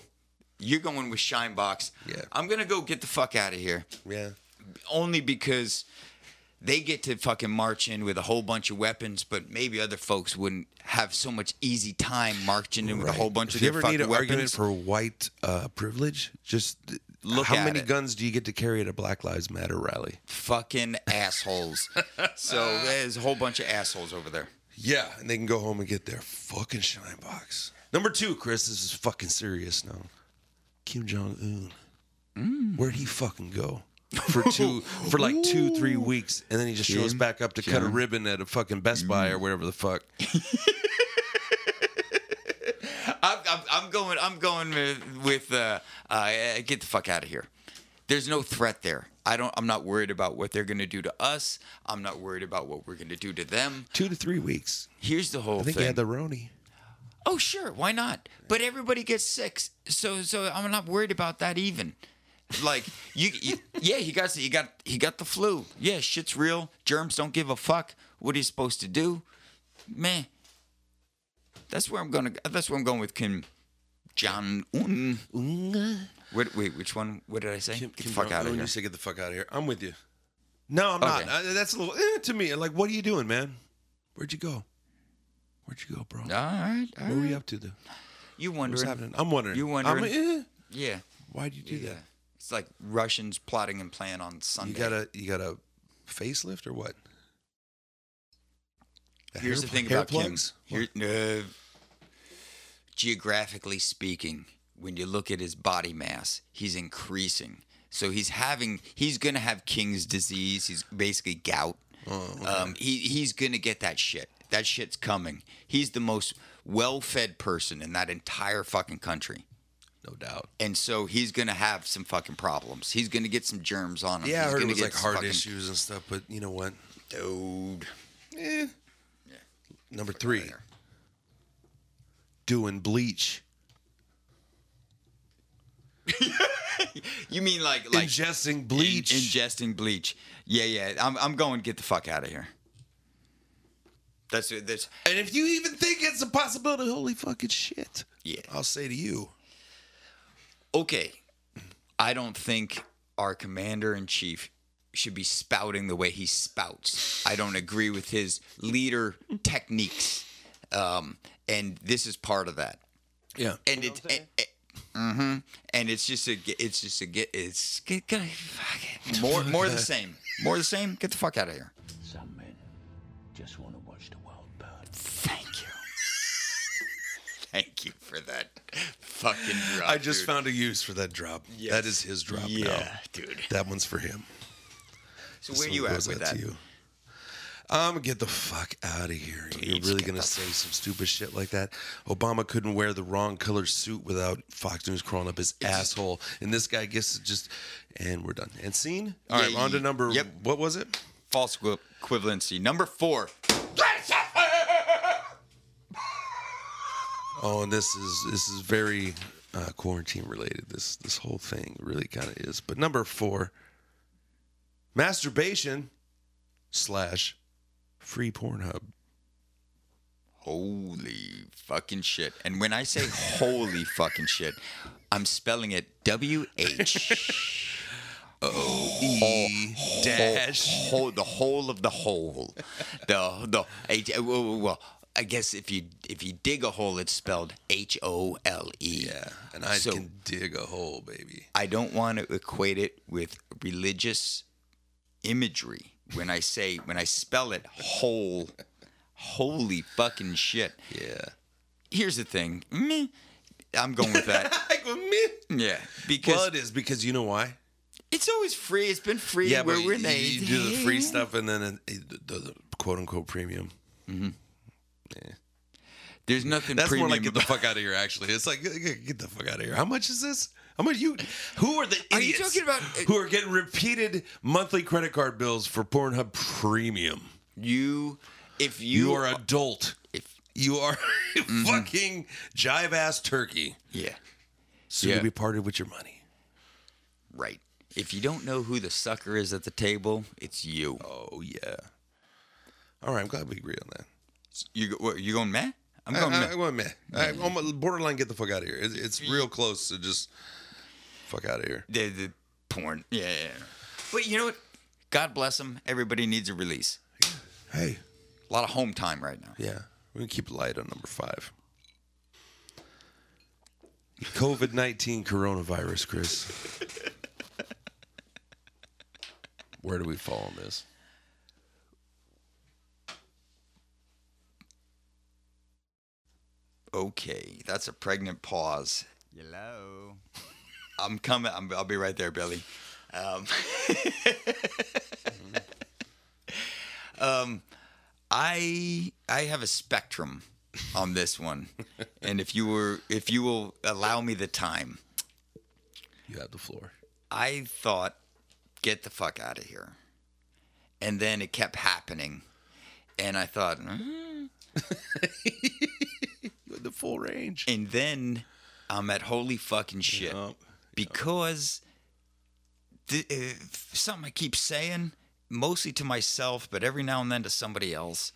you're going with Shinebox. Yeah. I'm gonna go get the fuck out of here. yeah. Only because they get to fucking march in with a whole bunch of weapons, but maybe other folks wouldn't have so much easy time marching in with a whole bunch if of you their ever need fucking an argument for white uh, privilege, just Look how many it. guns do you get to carry at a Black Lives Matter rally? fucking assholes. so there's a whole bunch of assholes over there. Yeah, and they can go home and get their fucking shine box. Number two, Chris, this is fucking serious now. Kim Jong Un, Mm. where'd he fucking go for two for like two three weeks, and then he just shows Kim back up to cut a Jong- ribbon at a fucking Best Buy Mm. or whatever the fuck. I'm, I'm, I'm going. I'm going with, with uh, uh, get the fuck out of here. There's no threat there. I don't. I'm not worried about what they're going to do to us. I'm not worried about what we're going to do to them. Two to three weeks. Here's the whole I think thing. he had the Roni. oh sure, why not? But everybody gets sick, so so I'm not worried about that even. Like you, you yeah, he got he got he got the flu. Yeah, shit's real. Germs don't give a fuck. What are you supposed to do? Man, that's where I'm gonna. That's where I'm going with Kim Jong Un. What? Wait, which one? What did I say? Kim, Get the fuck Jong- out of here. You say get the fuck out of here. I'm with you. No, I'm Okay. not. Uh, that's a little eh, to me. Like, what are you doing, man? Where'd you go? Where'd you go, bro? All right. all what were right. you up to? Though? You What's wondering? happening? I'm wondering. You I'm, wondering? eh, Yeah. why'd you do yeah. that? It's like Russians plotting and planning on Sunday. You got a you got a facelift or what? Here's hair the thing about Kim. plugs? Here, uh, geographically speaking, when you look at his body mass, he's increasing. So he's having, he's gonna have King's disease. He's basically gout. Oh, um, he he's gonna get that shit. That shit's coming. He's the most well-fed person in that entire fucking country. No doubt. And so he's gonna have some fucking problems. He's gonna get some germs on him. Yeah, I He's heard it was like heart fucking- issues and stuff, but you know what? Dude. Eh. Number three, doing bleach, You mean like like ingesting bleach. In- ingesting bleach. Yeah, yeah. I'm I'm going. Get the fuck out of here. That's that's and if you even think it's a possibility, holy fucking shit! yeah. I'll say to you, Okay. I don't think our commander in chief should be spouting the way he spouts. I don't agree with his leader techniques, um, and this is part of that. yeah, And it's mm-hmm. and it's just a it's just a get it's get, get, fuck it. more more the same more the same. Get the fuck out of here. Some men just want to watch the world burn. Thank you. Thank you for that fucking drop. I just dude. found a use for that drop. Yes. That is his drop Yeah, now. dude. That one's for him. So where So you at with out that? to you. I'm gonna get the fuck out of here. You're really gonna the say some stupid shit like that? Obama couldn't wear the wrong color suit without Fox News crawling up his asshole, and this guy gets to just. And we're done. And scene. All right, Yeah, on to number. yep. What was it? False equi- equivalency. Number four. Oh, and this is this is very uh, quarantine related. This this whole thing really kind of is. But number four, masturbation slash free Pornhub. Holy fucking shit. And when I say holy fucking shit, I'm spelling it W H. O E dash Whole, the whole of the whole. The the well, I guess if you if you dig a hole, it's spelled H O L E. Yeah, and I So- can dig a hole, baby. I don't want to equate it with religious imagery when I say when I spell it whole. Holy fucking shit. Yeah. Here's the thing. Meh. I'm going with that. yeah, because well, it is because you know why? it's always free. It's been free. Yeah, we're, but we're you, you do the free stuff and then it, the, the quote unquote premium. Mm-hmm. There's nothing That's premium more like get the fuck out of here. Actually, it's like get, the fuck out of here. How much is this? How much you? Who are the idiots? Are you talking about- uh, who are getting repeated monthly credit card bills for Pornhub Premium? you. If you, You, are adult. If You are mm-hmm. fucking jive ass turkey. yeah, Soon Yeah. to be parted with your money. right. If you don't know who the sucker is at the table, it's you. Oh yeah. All right, I'm glad we agree on that. You go, what, you going meh? I'm going I, meh. I went meh. I, I'm borderline. Get the fuck out of here. It's, it's real close to just fuck out of here. the, the porn. Yeah, yeah, yeah. But you know what? God bless them. Everybody needs a release. Hey, A lot of home time right now. yeah, we can keep it light on number five. COVID nineteen coronavirus, Chris. Where do we fall on this? Okay, that's a pregnant pause. Hello. I'm coming. I'm, I'll be right there, Billy. Um, um, I I have a spectrum on this one, and if you were if you will allow me the time, You have the floor. I thought, get the fuck out of here, and then it kept happening, and I thought. "Hmm." You had the full range. And then I'm at holy fucking shit Yup. because the, uh, something I keep saying, mostly to myself, but every now and then to somebody else.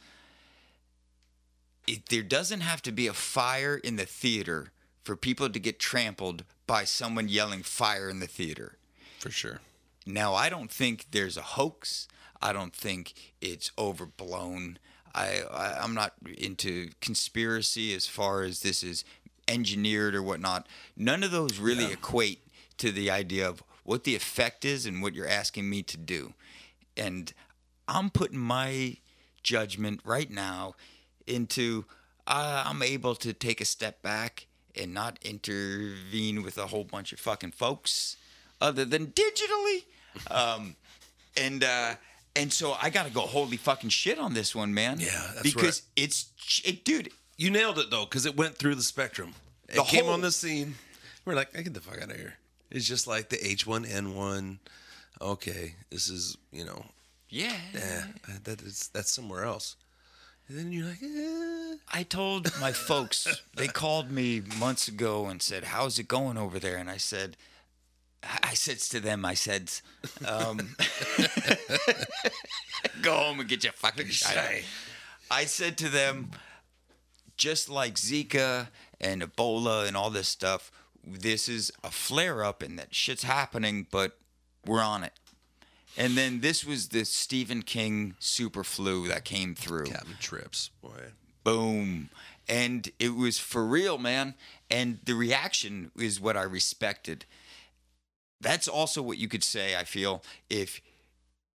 It, there doesn't have to be a fire in the theater for people to get trampled by someone yelling fire in the theater. For sure. Now, I don't think there's a hoax. I don't think it's overblown. I, I I'm not into conspiracy as far as this is engineered or whatnot. None of those really equate to the idea of what the effect is and what you're asking me to do. And I'm putting my judgment right now into uh, I'm able to take a step back and not intervene with a whole bunch of fucking folks other than digitally. Um, and uh, and so I got to go holy fucking shit on this one, man. Yeah, that's because it's it, dude. You nailed it though, because it went through the spectrum. It The came whole- on the scene. We're like, I get the fuck out of here. It's just like the H1N1. Okay, this is you know, Yeah. eh, that is that's somewhere else. And then you're like, eh. I told my folks, they called me months ago and said, How's it going over there? And I said, I said to them, I said, um, Go home and get your fucking shot. I said to them, just like Zika and Ebola and all this stuff, this is a flare up and that shit's happening, but we're on it. And then this was the Stephen King super flu that came through Trips, boy. boom and it was for real man and the reaction is what i respected that's also what you could say i feel if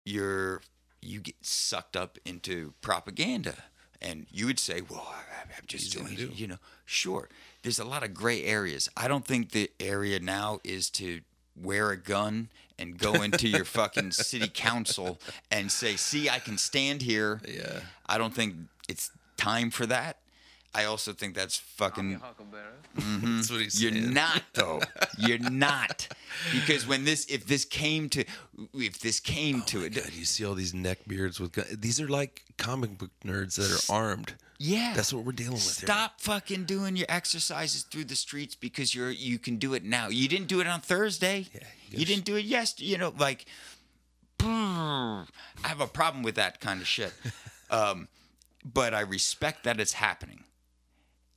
you're you get sucked up into propaganda and you would say well i'm just to doing do. you know sure there's a lot of gray areas i don't think the area now is to wear a gun and go into your fucking city council and say see i can stand here Yeah. I don't think it's time for that. I also think that's fucking. That's what he's You're saying. not though. You're not because when this, if this came to, if this came to Oh my it, God, you see all these neckbeards with guns. These are like comic book nerds that are armed. yeah, That's what we're dealing with here. Stop fucking doing your exercises through the streets because you're you can do it now. You didn't do it on Thursday. Yeah, you you didn't do it yesterday. You know, like I have a problem with that kind of shit. um, but I respect that it's happening,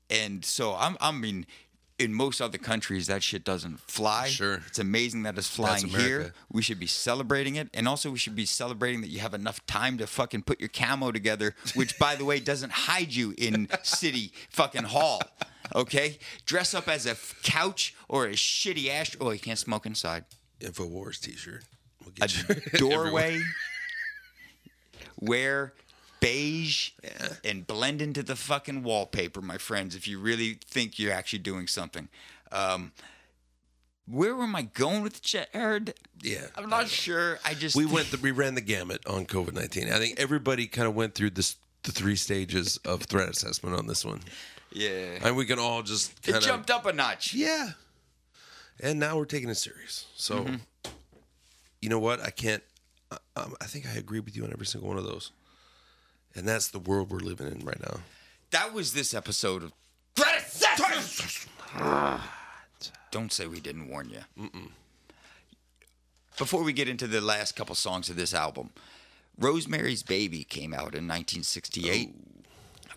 and so I'm. I mean. In most other countries, that shit doesn't fly. Sure. It's amazing that it's flying here. We should be celebrating it. And also, we should be celebrating that you have enough time to fucking put your camo together, which, by the way, doesn't hide you in City fucking Hall. Okay? Dress up as a f- couch or a shitty ash. Oh, you can't smoke inside. Infowars T-shirt. We'll A get you doorway. Wear beige Yeah. and blend into the fucking wallpaper, my friends, if you really think you're actually doing something. Um, where am I going with Jared? Yeah. I'm not sure. I just we went the, we ran the gamut on COVID nineteen. I think everybody kind of went through this the three stages of threat assessment on this one, yeah. and we can all just It kind of jumped up a notch. yeah. And now we're taking it serious. So, Mm-hmm. you know what? I can't. I, um, I think I agree with you on every single one of those, and that's the world we're living in right now. That was this episode of Don't say we didn't warn you. Before we get into the last couple songs of this album, Rosemary's Baby came out in 1968,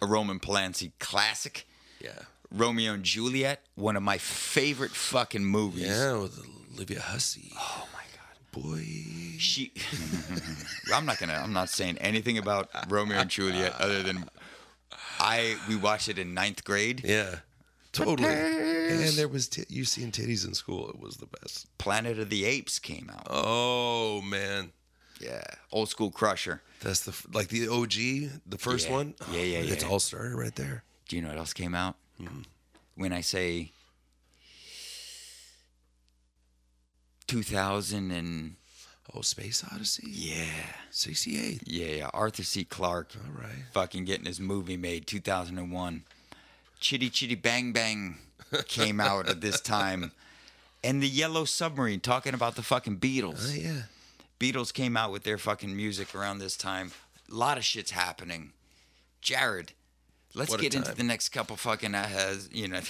a Roman Polanski classic. Yeah. Romeo and Juliet, one of my favorite fucking movies. Yeah, with Olivia Hussey. Oh my. Boy. She I'm not gonna I'm not saying anything about Romeo and Juliet other than I we watched it in ninth grade. Yeah. Totally. And there was t- you seeing titties in school. It was the best. Planet of the Apes came out. Oh man, Yeah. Old school crusher. that's the f- like the OG, the first Yeah. one. Yeah, yeah, yeah. It's all started right there. Do you know what else came out? Mm-hmm. When I say 2000 and Oh, Space Odyssey. yeah, sixty-eight. yeah, yeah. Arthur C. Clarke All right. fucking getting his movie made 2001. Chitty Chitty Bang Bang came out at this time. And the Yellow Submarine talking about the fucking Beatles. Oh yeah. Beatles came out with their fucking music around this time. A lot of shit's happening. Jared, let's What get into the next couple fucking uh, you know what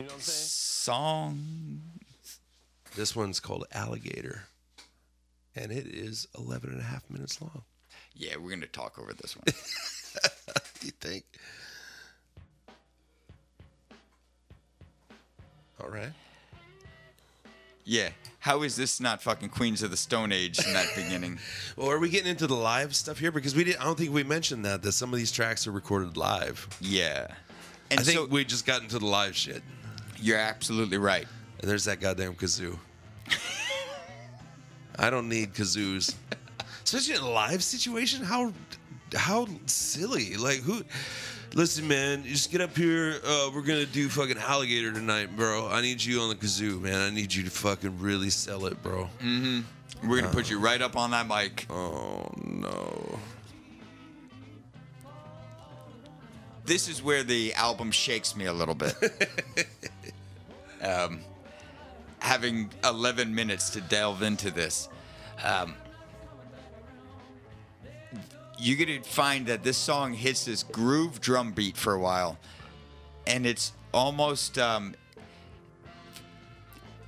I'm saying? song. This one's called Alligator, and it is 11 and a half minutes long. Yeah, we're gonna talk over this one. You think? All right. Yeah. How is this not fucking Queens of the Stone Age in that beginning? Well, are we getting into the live stuff here? Because we didn't. I don't think we mentioned that that some of these tracks are recorded live. Yeah. And I think so we just got into the live shit. you're absolutely right. And there's that goddamn kazoo. I don't need kazoos, especially in a live situation. How how silly! Like who? Listen, man, you just get up here. Uh, we're gonna do fucking alligator tonight, bro. I need you on the kazoo, man. I need you to fucking really sell it, bro. Mm-hmm. We're gonna put you right up on that mic. Oh no. This is where the album shakes me a little bit. um, having 11 minutes to delve into this. Um, you're gonna find that this song hits this groove drum beat for a while, and it's almost um,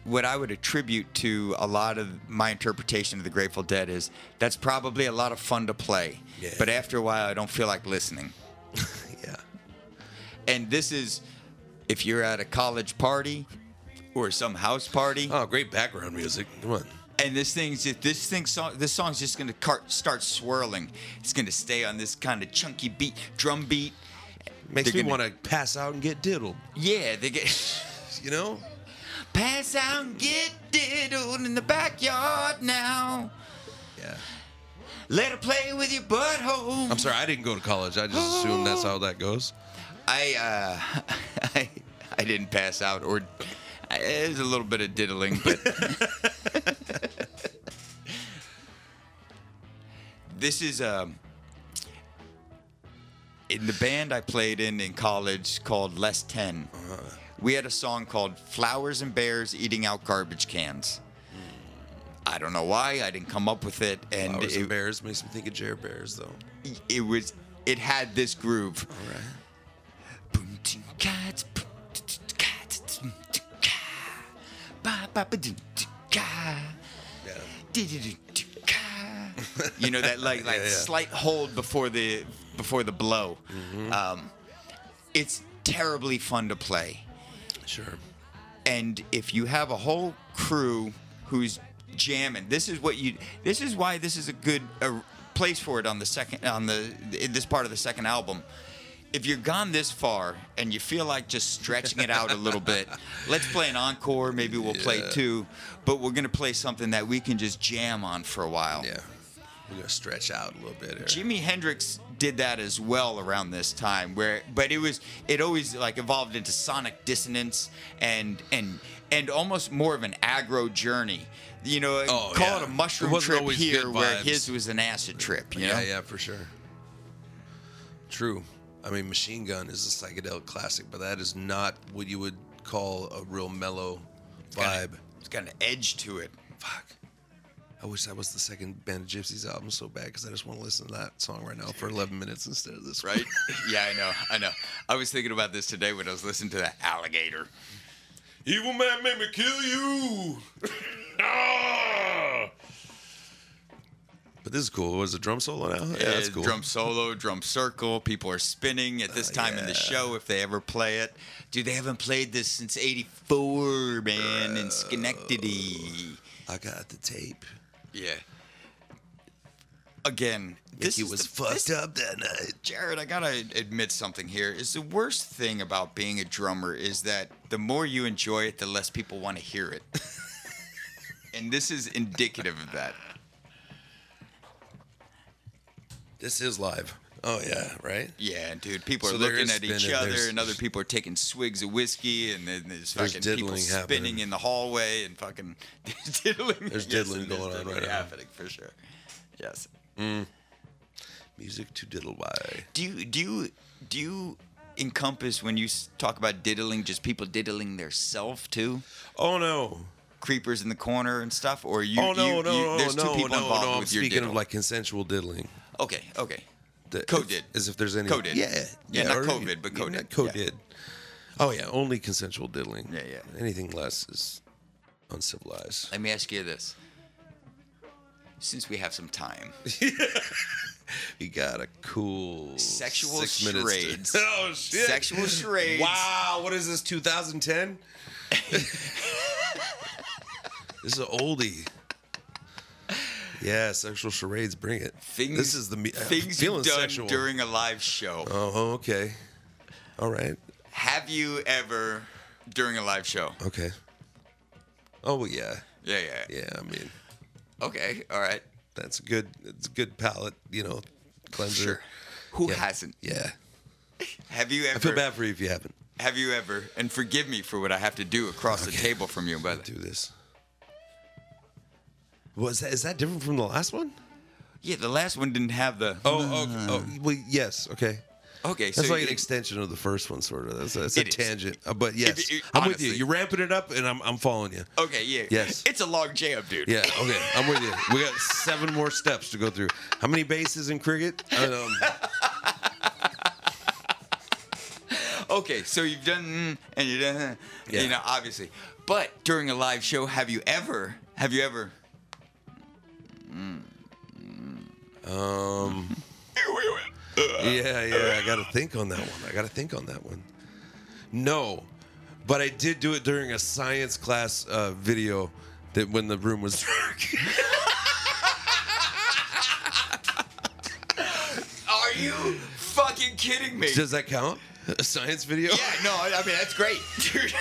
what I would attribute to a lot of my interpretation of the Grateful Dead is that's probably a lot of fun to play, Yeah. but after a while I don't feel like listening. Yeah. And this is if you're at a college party or some house party, Oh, great background music. Come on. and this thing's just, this thing song this song's just gonna cart, start swirling. It's gonna stay on this kind of chunky beat, drum beat. Makes They're me want to pass out and get diddled. Yeah, they get You know? pass out and get diddled in the backyard now. Yeah. Let her play with your butthole. I'm sorry, I didn't go to college. I just assume that's how that goes. I uh, I I didn't pass out, or there's a little bit of diddling, but this is um in the band I played in in college called Less 10 We had a song called "Flowers and Bears Eating Out Garbage Cans." I don't know why I didn't come up with it, and Flowers it, and bears makes me think of Jer Bears, though. it was it had this groove. All right. You know that like like Yeah, yeah. slight hold before the before the blow. Mm-hmm. Um, it's terribly fun to play, Sure. and if you have a whole crew who's jamming, this is what you. This is why this is a good uh, place for it on the second on the this part of the second album. If you're gone this far and you feel like just stretching it out a little bit, let's play an encore. Maybe we'll play two, but we're gonna play something that we can just jam on for a while. Yeah. We're gonna stretch out a little bit here. Jimi Hendrix did that as well around this time, where but it was it always like evolved into sonic dissonance and and and almost more of an aggro journey. You know, Oh, call yeah. it a mushroom It trip here, where his was an acid trip. You yeah, know, yeah, for sure. True. I mean, Machine Gun is a psychedelic classic, but that is not what you would call a real mellow vibe. It's got an edge to it. Fuck. I wish that was the second Band of Gypsys album so bad because I just want to listen to that song right now for 11 minutes instead of this. one. Right? yeah, I know. I know. I was thinking about this today when I was listening to that alligator. Evil man made me kill you. Ah! But this is cool. Was a drum solo now? Yeah, that's Uh, cool. Drum solo, drum circle. People are spinning at this time in the show if they ever play it. Dude, they haven't played this since '84, man, in Schenectady. I got the tape. Yeah. Again, this Mickey is was the- fucked this- up that night. Jared, I gotta admit something here. Is the worst thing about being a drummer is that the more you enjoy it, the less people want to hear it. and this is indicative of that. This is live. Oh yeah, right. Yeah, dude. People are So there looking at each other, and other people are taking swigs of whiskey, and then there's There's fucking people spinning happening. in the hallway, and fucking diddling. There's Yes, diddling there's going on right now. happening for sure. Yes. Mm. Music to diddle by. Do you do you do you encompass when you talk about diddling just people diddling their self too? Oh no. Creepers in the corner and stuff, or you? oh no, you, no, you, no, There's no, two people no, involved no. I'm speaking diddle. of like consensual diddling. Okay, okay. The- Co-did. As if there's any. Co-did. Yeah. Yeah, not COVID, but co-did. not Co-did. Oh yeah, only consensual diddling. Yeah, yeah. Anything less is uncivilized. Let me ask you this: since we have some time, You got a cool Sexual six minutes to- charades. oh shit! Sexual charades. Wow, what is this? 2010? This is an oldie. Yeah, sexual charades, bring it. Things, this is the me- uh, things you've done sexual. during a live show. Oh, okay. All right. Have you ever during a live show? Okay. Oh yeah, Yeah, yeah. yeah. I mean, Okay, all right. that's a good. It's a good palate, you know, cleanser. Sure. Who Yeah. hasn't? Yeah. Have you ever? I feel bad for you if you haven't. Have you ever? And forgive me for what I have to do across the table from you, but Do this. Was that is that different from the last one? yeah, the last one didn't have the. Oh, okay. Oh, well, yes. Okay. okay. So That's like an extension of the first one, sort of. That's, that's a It is. tangent. Uh, but yes, If it- I'm with you. You're ramping it up, and I'm, I'm following you. Okay, yeah. Yes. It's a long jam, dude. Yeah, okay, I'm with you. We got seven more steps to go through. How many bases in cricket? Um, Okay, so you've done mm, and you've done, uh, Yeah. you know, obviously. But during a live show, have you ever? Have you ever? Um, yeah, yeah. I got to think on that one. I got to think on that one. No, but I did do it during a science class uh, video. That when the room was dark. Are you fucking kidding me? Does that count? A science video? yeah, no, I I mean that's great, dude.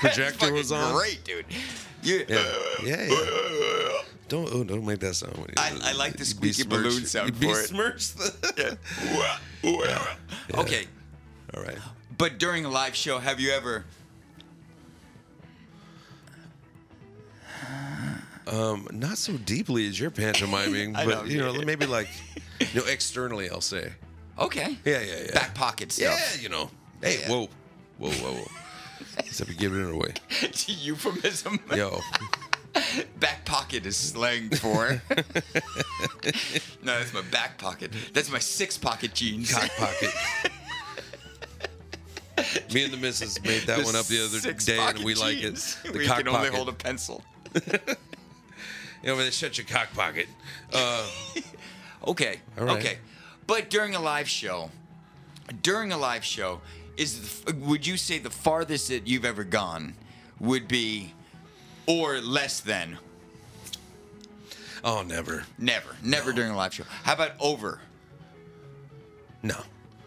Projector was on? Great, dude. You, Yeah, yeah. yeah. Don't oh, don't make that sound. I- I like the squeaky besmirch- balloon sound for it. besmirch the- Okay, All right. but during a live show, have you ever? Um, not so deeply as you're pantomiming, but know, you know, maybe like, you know, externally, I'll say. Okay. Yeah, yeah, yeah. Back pocket stuff. Yeah, you know. Hey, Yeah. whoa, whoa, whoa, whoa. Except you're giving it away. Euphemism. Yo, Back pocket is slang for. no, that's my back pocket. That's my six pocket jeans. cock pocket. Me and the missus made that one up the other day, and we like it. The you cock can only pocket. hold a pencil. You know, when they shut your cock pocket. Uh, Okay. All right. Okay. But during a live show, during a live show, is the, would you say the farthest that you've ever gone would be, or less than? oh, never. Never. Never during a live show. How about over? No.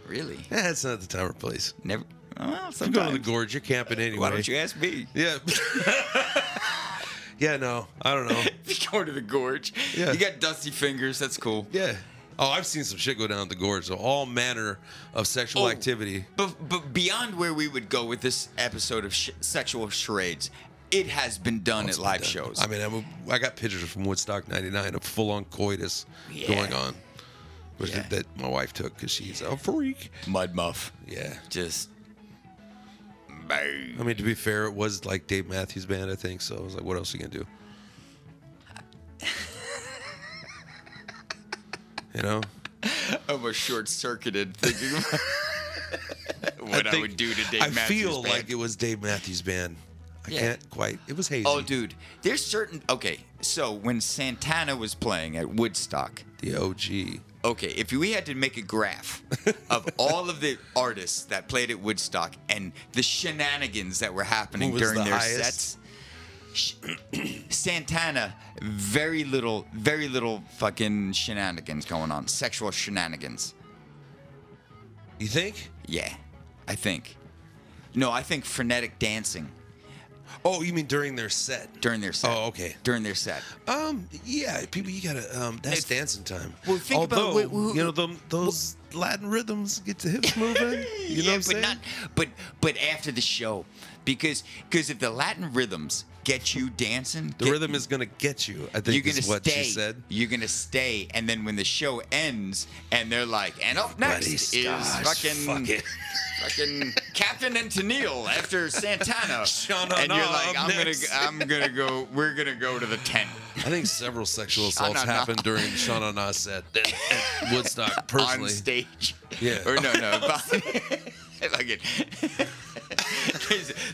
Really? Eh, it's not the time or place. Never. Well, I'm going to the gorge. You're camping anyway. Why don't you ask me? Yeah. yeah, no. I don't know. You go to the gorge, Yeah. you got dusty fingers. That's cool. Yeah. Oh, I've seen some shit go down at the gorge. So all manner of sexual Oh. activity. But but beyond where we would go with this episode of sh- sexual charades, it has been done at live shows. I mean, I'm a, I got pictures from Woodstock '99 of full-on coitus Yeah. going on, which Yeah. that my wife took because she's a freak. Mud muff. Yeah. Just. I mean, to be fair, it was like Dave Matthews Band, I think. So I was like, what else are you gonna do? You know, I'm a short circuited thinking what I, think- would do to Dave I Matthews feel Band. like it was Dave Matthews Band. I Yeah. can't quite. It was hazy. Oh, dude, there's certain. Okay, so when Santana was playing at Woodstock, the OG. okay, if we had to make a graph of all of the artists that played at Woodstock and the shenanigans that were happening during the their highest? sets, Santana, very little, very little fucking shenanigans going on, sexual shenanigans. You think? Yeah, I think. No, I think frenetic dancing Oh, you mean during their set? during their set. Oh, okay. During their set. Um, yeah, people, you gotta. Um, that's If- dancing time. Well, think about Although, wh- who- you know, them, those Latin rhythms get the hips moving. You know what I'm but saying? not. But but after the show, because because if the Latin rhythms get you dancing, the get- rhythm is gonna get you. I think You're gonna is what stay. she said. You're gonna stay, and then when the show ends, and they're like, "And up next is fucking fuck fucking Captain and Tennille after Santana," and you're like, "I'm next." gonna, I'm gonna go. We're gonna go to the tent." I think several sexual assaults happened during Sha-na-na's set at, at Woodstock. Personally, on stage. Yeah. Or no, no. like it.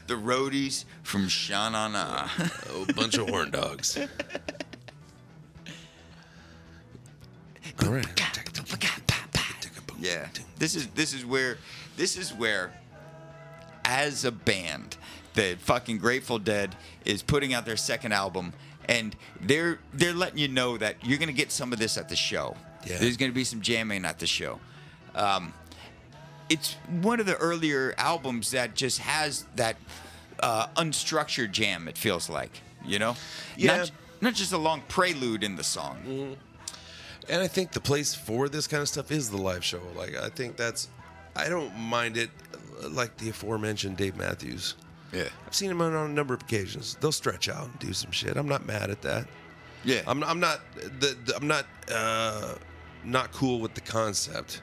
The roadies from Sha-na-na. a bunch of horn dogs. All right. Yeah. This is this is where this is where as a band, the fucking Grateful Dead is putting out their second album, and they're they're letting you know that you're gonna get some of this at the show. Yeah. There's gonna be some jamming at the show. Um, it's one of the earlier albums that just has that uh, unstructured jam. It feels like, you know, Yeah. not, not just a long prelude in the song. And I think the place for this kind of stuff is the live show. Like I think that's, I don't mind it. Like the aforementioned Dave Matthews, Yeah, I've seen him on a number of occasions. They'll stretch out and do some shit. I'm not mad at that. yeah. I'm, I'm not. The, the, I'm not. Uh, not cool with the concept.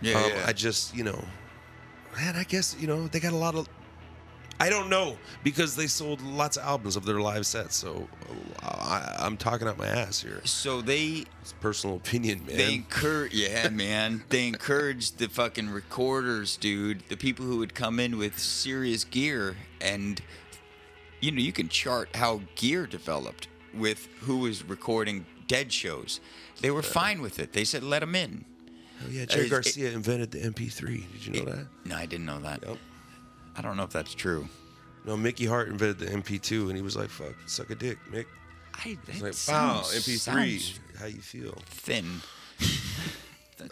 Yeah, Um, yeah. I just, you know, man, I guess, you know, they got a lot of. I don't know because they sold lots of albums of their live sets. So I, I'm talking out my ass here. so they It's personal opinion, man. They encourage, yeah, man. They encouraged the fucking recorders, dude. The people who would come in with serious gear, and you know, you can chart how gear developed with who was recording dead shows. They were fine with it. They said, "Let them in." Oh, yeah, Jerry it- Garcia invented the MP3. Did you know that? No, I didn't know that. Yep. I don't know if that's true. No, Mickey Hart invented the MP2, and he was like, "Fuck, suck a dick, Mick." I that like, "Wow, MP3, how you feel?" thin.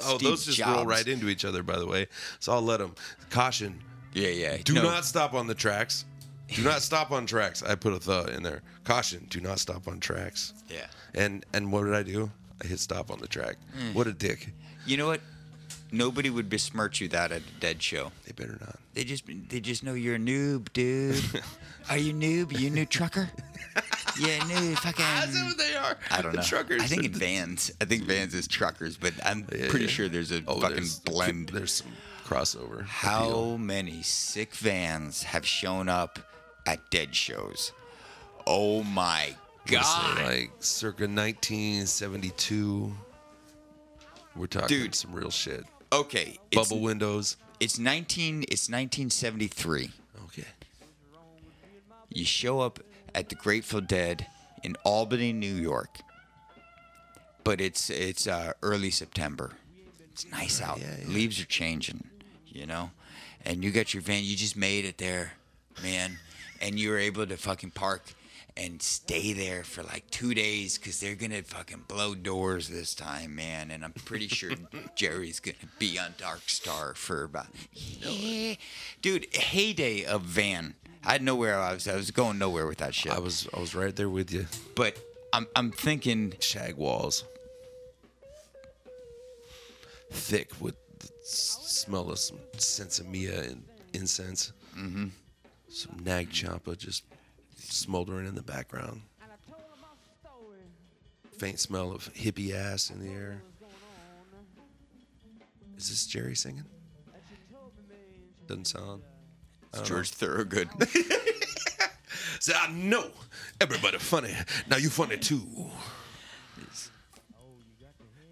Oh, Steve those just roll right into each other, by the way. So I'll let them. Caution: Yeah, yeah. Do No, not stop on the tracks. Do not stop on tracks. I put a the in there. Caution: Do not stop on tracks. Yeah. And and what did I do? I hit stop on the track. Mm. What a dick. You know what? Nobody would besmirch you that at a dead show. They better not. They just they just know you're a noob, dude. Are you noob? You a new trucker? yeah, noob. Fucking. they are. I don't know. Truckers. I think in Vans. I think Vans is truckers, but I'm Yeah, pretty yeah. sure there's a Oh, fucking there's- blend. There's some crossover. appeal. How many sick Vans have shown up at dead shows? Oh my god, Like circa 1972. We're talking Dude. some real shit. Okay, it's, Bubble windows. it's 19. It's 1973. Okay. You show up at the Grateful Dead in Albany, New York. But it's it's uh, early September. It's nice out. yeah, yeah. Leaves are changing, you know. And you got your van. You just made it there, man. And you were able to fucking park and stay there for like two days because they're gonna fucking blow doors this time, man. And I'm pretty sure Jerry's gonna be on Dark Star for about, yeah. dude. Heyday of van. I had nowhere I was. I was going nowhere with that shit. I was I was right there with you. but I'm I'm thinking, Shag walls. Thick with the s- smell of some sinsemilla and incense. Mm-hmm. Some nag champa just smoldering in the background. Faint smell of hippie ass in the air. Is this Jerry singing? Doesn't sound. George Thorogood. Say, I know everybody funny. Now you funny too.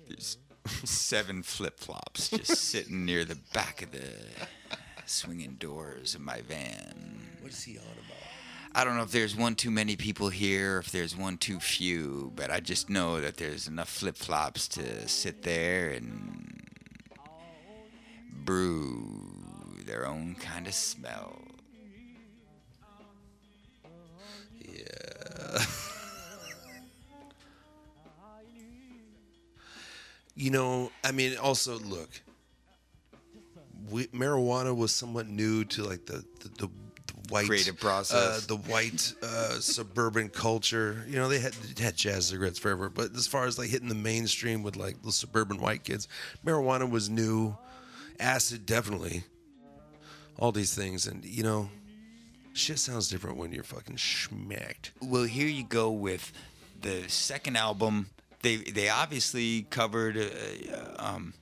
There's seven flip flops just sitting near the back of the swinging doors of my van. What is he on about? I don't know if there's one too many people here, if there's one too few, but I just know that there's enough flip flops to sit there and brew their own kind of smell. Yeah. you know, I mean, also look, we, marijuana was somewhat new to like the the, the, the white Creative uh, process. the white uh, suburban culture. You know, they had they had jazz cigarettes forever, but as far as like hitting the mainstream with like the suburban white kids, marijuana was new. Acid definitely. All these things, and you know, shit sounds different when you're fucking schmacked. Well, here you go with the second album. They they obviously covered a, um,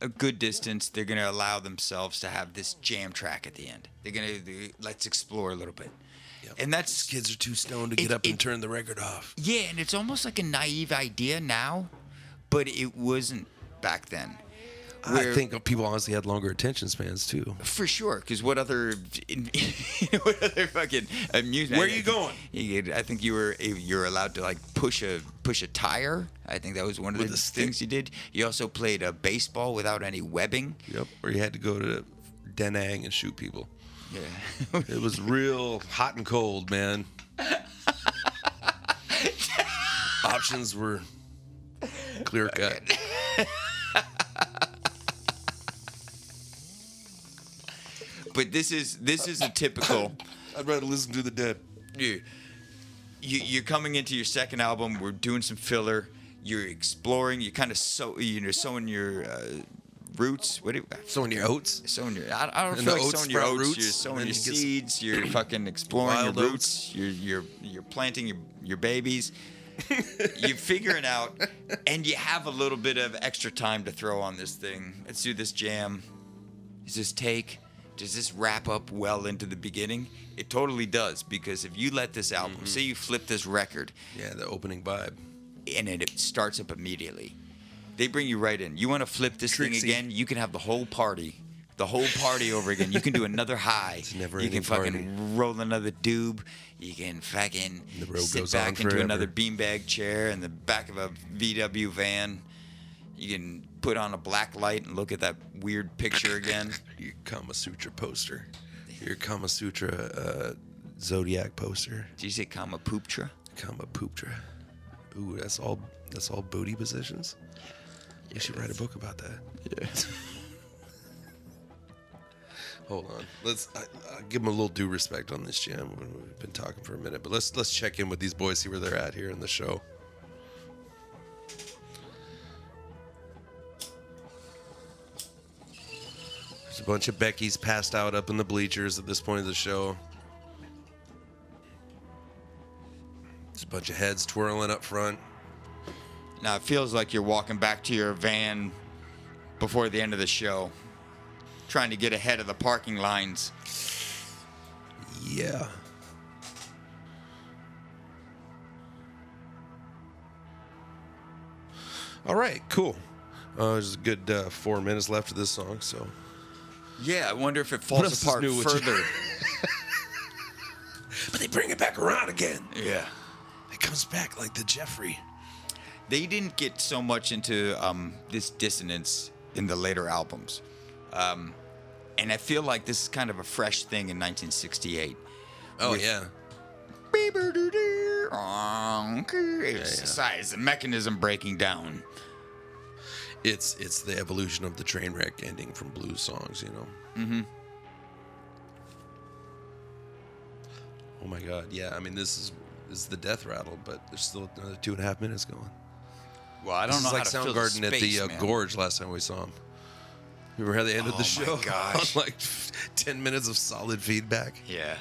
a good distance. They're gonna allow themselves to have this jam track at the end. They're gonna they, let's explore a little bit, and that's kids are too stoned to It- get up and turn the record off. yeah, and it's almost like a naive idea now, but it wasn't back then. I think people honestly had longer attention spans too. For sure, because what other, what other fucking amusement? Where are you going? I think you were eh, you're allowed to like push a push a tire. I think that was one of With the things you did. You also played a baseball without any webbing. Yep. Or you had to go to Da Nang and shoot people. Yeah. It was real hot and cold, man. Options were clear cut. but this is this is a typical. I'd rather listen to the dead. you, you you're coming into your second album. We're doing some filler. You're exploring. You're kind of so you know sowing your uh, roots. What do you, Sowing your oats. sowing your? I, I don't And feel the like oats sowing your sprout oats. roots, You're and sowing your you get some seeds. You're fucking exploring your roots. oats. You're you're you're planting your your babies. you're figuring out, and you have a little bit of extra time to throw on this thing. Let's do this jam. Does this take? Does this wrap up well into the beginning? It totally does because if you let this album, Mm-hmm. say you flip this record, Yeah, the opening vibe. and it, it starts up immediately. They bring you right in. You want to flip this Trixie. thing again? You can have the whole party, the whole party over again. You can do another high. It's never you can fucking party. roll another doob. You can fucking sit back into forever. another beanbag chair in the back of a VW van. You can put on a black light and look at that weird picture again. Your Kama Sutra poster. Your Kama Sutra uh, Zodiac poster. Did you say Kama Pooptra? Kama Pooptra. Ooh, that's all. That's all booty positions. You should write a book about that. Yeah. Hold on. Let's I, I'll give them a little due respect on this jam. We've been talking for a minute, but let's let's check in with these boys, see where they're at here in the show. Bunch of Becky's passed out up in the bleachers at this point of the show. There's a bunch of heads twirling up front. Now it feels like you're walking back to your van before the end of the show, trying to get ahead of the parking lines. Yeah. All right, cool. Uh, there's a good uh, four minutes left of this song, so Yeah, I wonder if it falls apart further. but they bring it back around again. yeah. It comes back like the Jeffrey. They didn't get so much into um, this dissonance in the later albums. Um, and I feel like this is kind of a fresh thing in 1968. Oh yeah, It's, it's the mechanism breaking down. It's it's the evolution of the train wreck ending from blues songs, you know. Mm-hmm. Oh my God, yeah. I mean, this is this is the death rattle, but there's still another two and a half minutes going. Well, I don't This know is like how to fill the Soundgarden at the uh. Gorge last time we saw him. Remember how they ended Oh the my show? gosh. on like ten minutes of solid feedback. Yeah.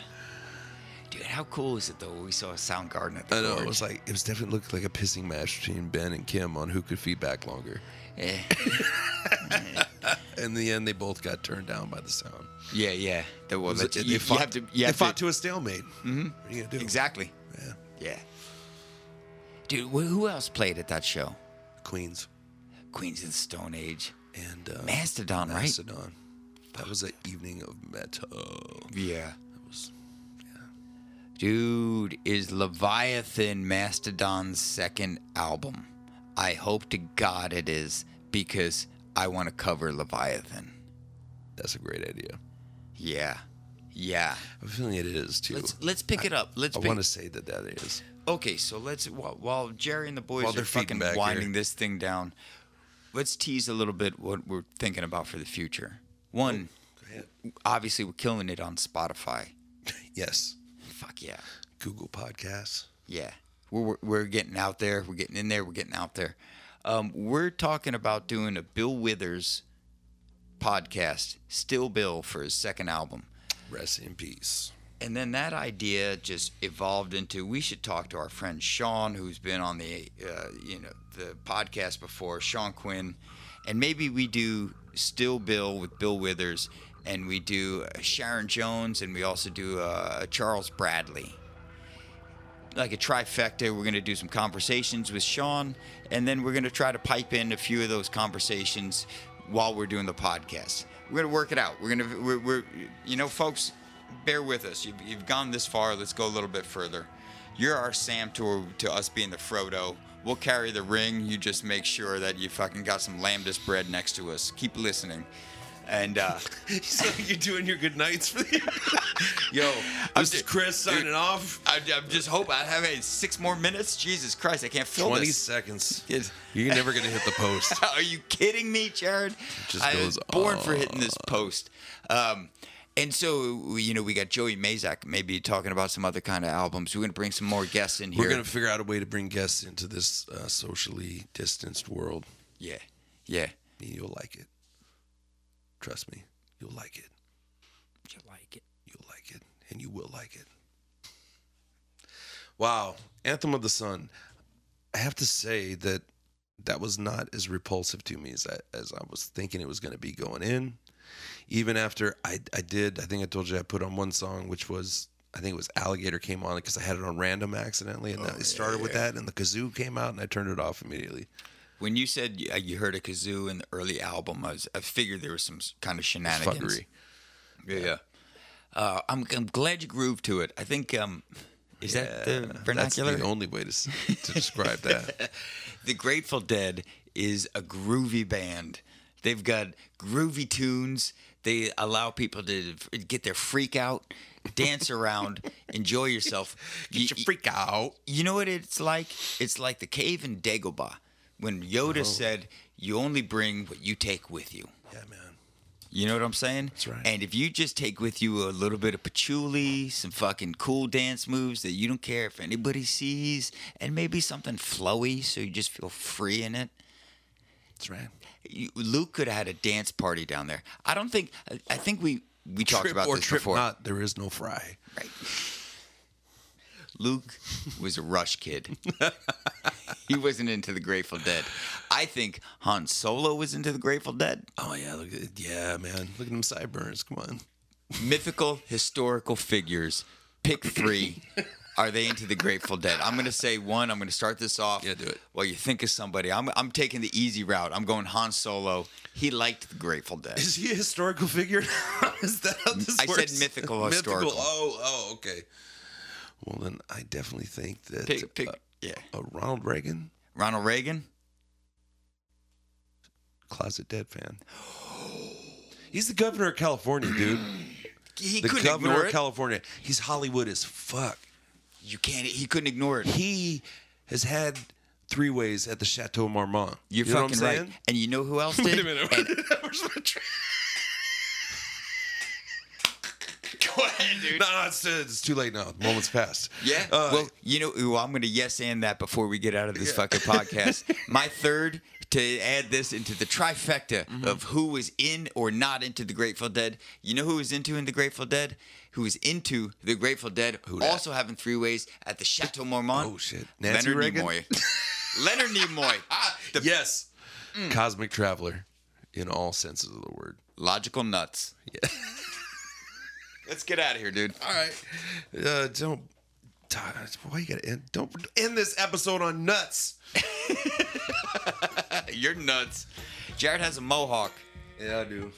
Dude, how cool is it though? We saw a Soundgarden at the I know Gorge. it was like it was definitely looked like a pissing match between Ben and Kim on who could feedback longer. Eh. In the end, they both got turned down by the sound. Yeah, yeah. That was It you, they you fought, have to. You they have fought to, to a stalemate. Mm-hmm. What are you gonna do? exactly. Yeah. Yeah. Dude, who else played at that show? Queens Queens of the Stone Age. and uh, Mastodon, right? Mastodon. That was an evening of metal. Yeah. That was Yeah. Dude, is Leviathan Mastodon's second album? I hope to God it is because I want to cover Leviathan. that's a great idea. Yeah. Yeah. I'm feeling it is too. Let's let's pick it up. Let's I pick want to say that that is. Okay, so let's while, while Jerry and the boys While are they're fucking winding here. this thing down, let's tease a little bit what we're thinking about for the future. One, oh, ahead. obviously we're killing it on Spotify. Yes. Fuck yeah, Google Podcasts. yeah. We're we're, getting out there. We're getting in there. We're getting out there. Um, we're talking about doing a Bill Withers podcast, Still Bill, for his second album. Rest in peace. And then that idea just evolved into we should talk to our friend Sean, who's been on the uh, you know the podcast before, Sean Quinn, and maybe we do Still Bill with Bill Withers, and we do uh, Sharon Jones, and we also do uh, Charles Bradley. Like a trifecta, we're going to do some conversations with Sean, and then we're going to try to pipe in a few of those conversations while we're doing the podcast. We're going to work it out. We're going to, we're, we're you know, folks, bear with us. You've, you've gone this far. Let's go a little bit further. You're our Sam to, to us being the Frodo. We'll carry the ring. You just make sure that you fucking got some lamb's bread next to us. Keep listening. And uh, so you're doing your good nights for the Yo, I'm this is d- Chris dude. signing off. I, I'm just hope I have a six more minutes. Jesus Christ, I can't fill 20 this. seconds. It's- You're never gonna hit the post. Are you kidding me, Jared? just I goes was born for hitting this post. Um, and so, you know, we got Joey Mazak maybe talking about some other kind of albums. We're going to bring some more guests in here. We're gonna figure out a way to bring guests into this uh, socially distanced world. yeah, yeah. You'll like it. Trust me, you'll like it. You'll like it? You'll like it, and you will like it. Wow, Anthem of the Sun. I have to say that that was not as repulsive to me as I, as I was thinking it was going to be going in. Even after I, I did, I think I told you I put on one song, which was I think it was Alligator came on because I had it on random accidentally, and oh, that, it started with that, and the kazoo came out, and I turned it off immediately. When you said you, uh, you heard a kazoo in the early album, I, was, I figured there was some kind of shenanigans. Fuckery. Yeah, yeah. Uh, I'm, I'm glad you grooved to it. I think um, is that the That's the only way to to describe that. The Grateful Dead is a groovy band. They've got groovy tunes. They allow people to get their freak out, dance around, enjoy yourself. Get your freak out. You know what it's like? It's like the cave in Dagobah when Yoda oh. said, "You only bring what you take with you." Yeah, man. You know what I'm saying? That's right. And if you just take with you a little bit of patchouli, some fucking cool dance moves that you don't care if anybody sees, and maybe something flowy so you just feel free in it. That's right. You, Luke could have had a dance party down there. I don't think. I, think we we talked Trip about this before. not, there is no fry. Right. Luke was a Rush kid. he wasn't into the Grateful Dead. I think Han Solo was into the Grateful Dead. Oh yeah, look at yeah, man. Look at them sideburns. Come on. mythical historical figures. Pick three. Are they into the Grateful Dead? I'm going to say one. I'm going to start this off. Yeah, do it. Well, you think of somebody. I'm, I'm taking the easy route. I'm going Han Solo. He liked the Grateful Dead. Is he a historical figure? is that how this I said works? mythical historical. Oh, oh, okay. Well, then I definitely think that Pick, pick, uh, yeah. uh, Ronald Reagan, Ronald Reagan. closet dead fan. He's the governor of California, dude. He the couldn't governor ignore of. California. He's Hollywood as fuck. you can't. He couldn't ignore it. He has had three ways at the Chateau Marmont. You're you know fucking what I'm right. saying? And you know who else did? Wait a minute. And- Go ahead, dude. no, it's, it's too late now. The moment's passed. Yeah. Uh, well, you know, ooh, I'm going to yes and that before we get out of this fucking podcast. My third to add this into the trifecta Mm-hmm. of who was in or not into the Grateful Dead. You know who was into in the Grateful Dead? Who was into the Grateful Dead? Who also having three ways at the Chateau Marmont. Oh, shit. Nancy Leonard Reagan? Nimoy. Leonard Nimoy. The yes. Cosmic traveler in all senses of the word. logical nuts. Yeah. Let's get out of here, dude. All right. Uh, don't. Why you gotta end? Don't end this episode on nuts. You're nuts. Jared has a mohawk. Yeah, I do.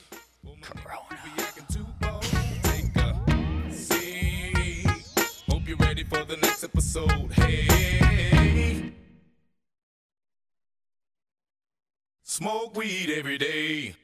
Hope you're ready for the next episode. Hey. Smoke weed every day.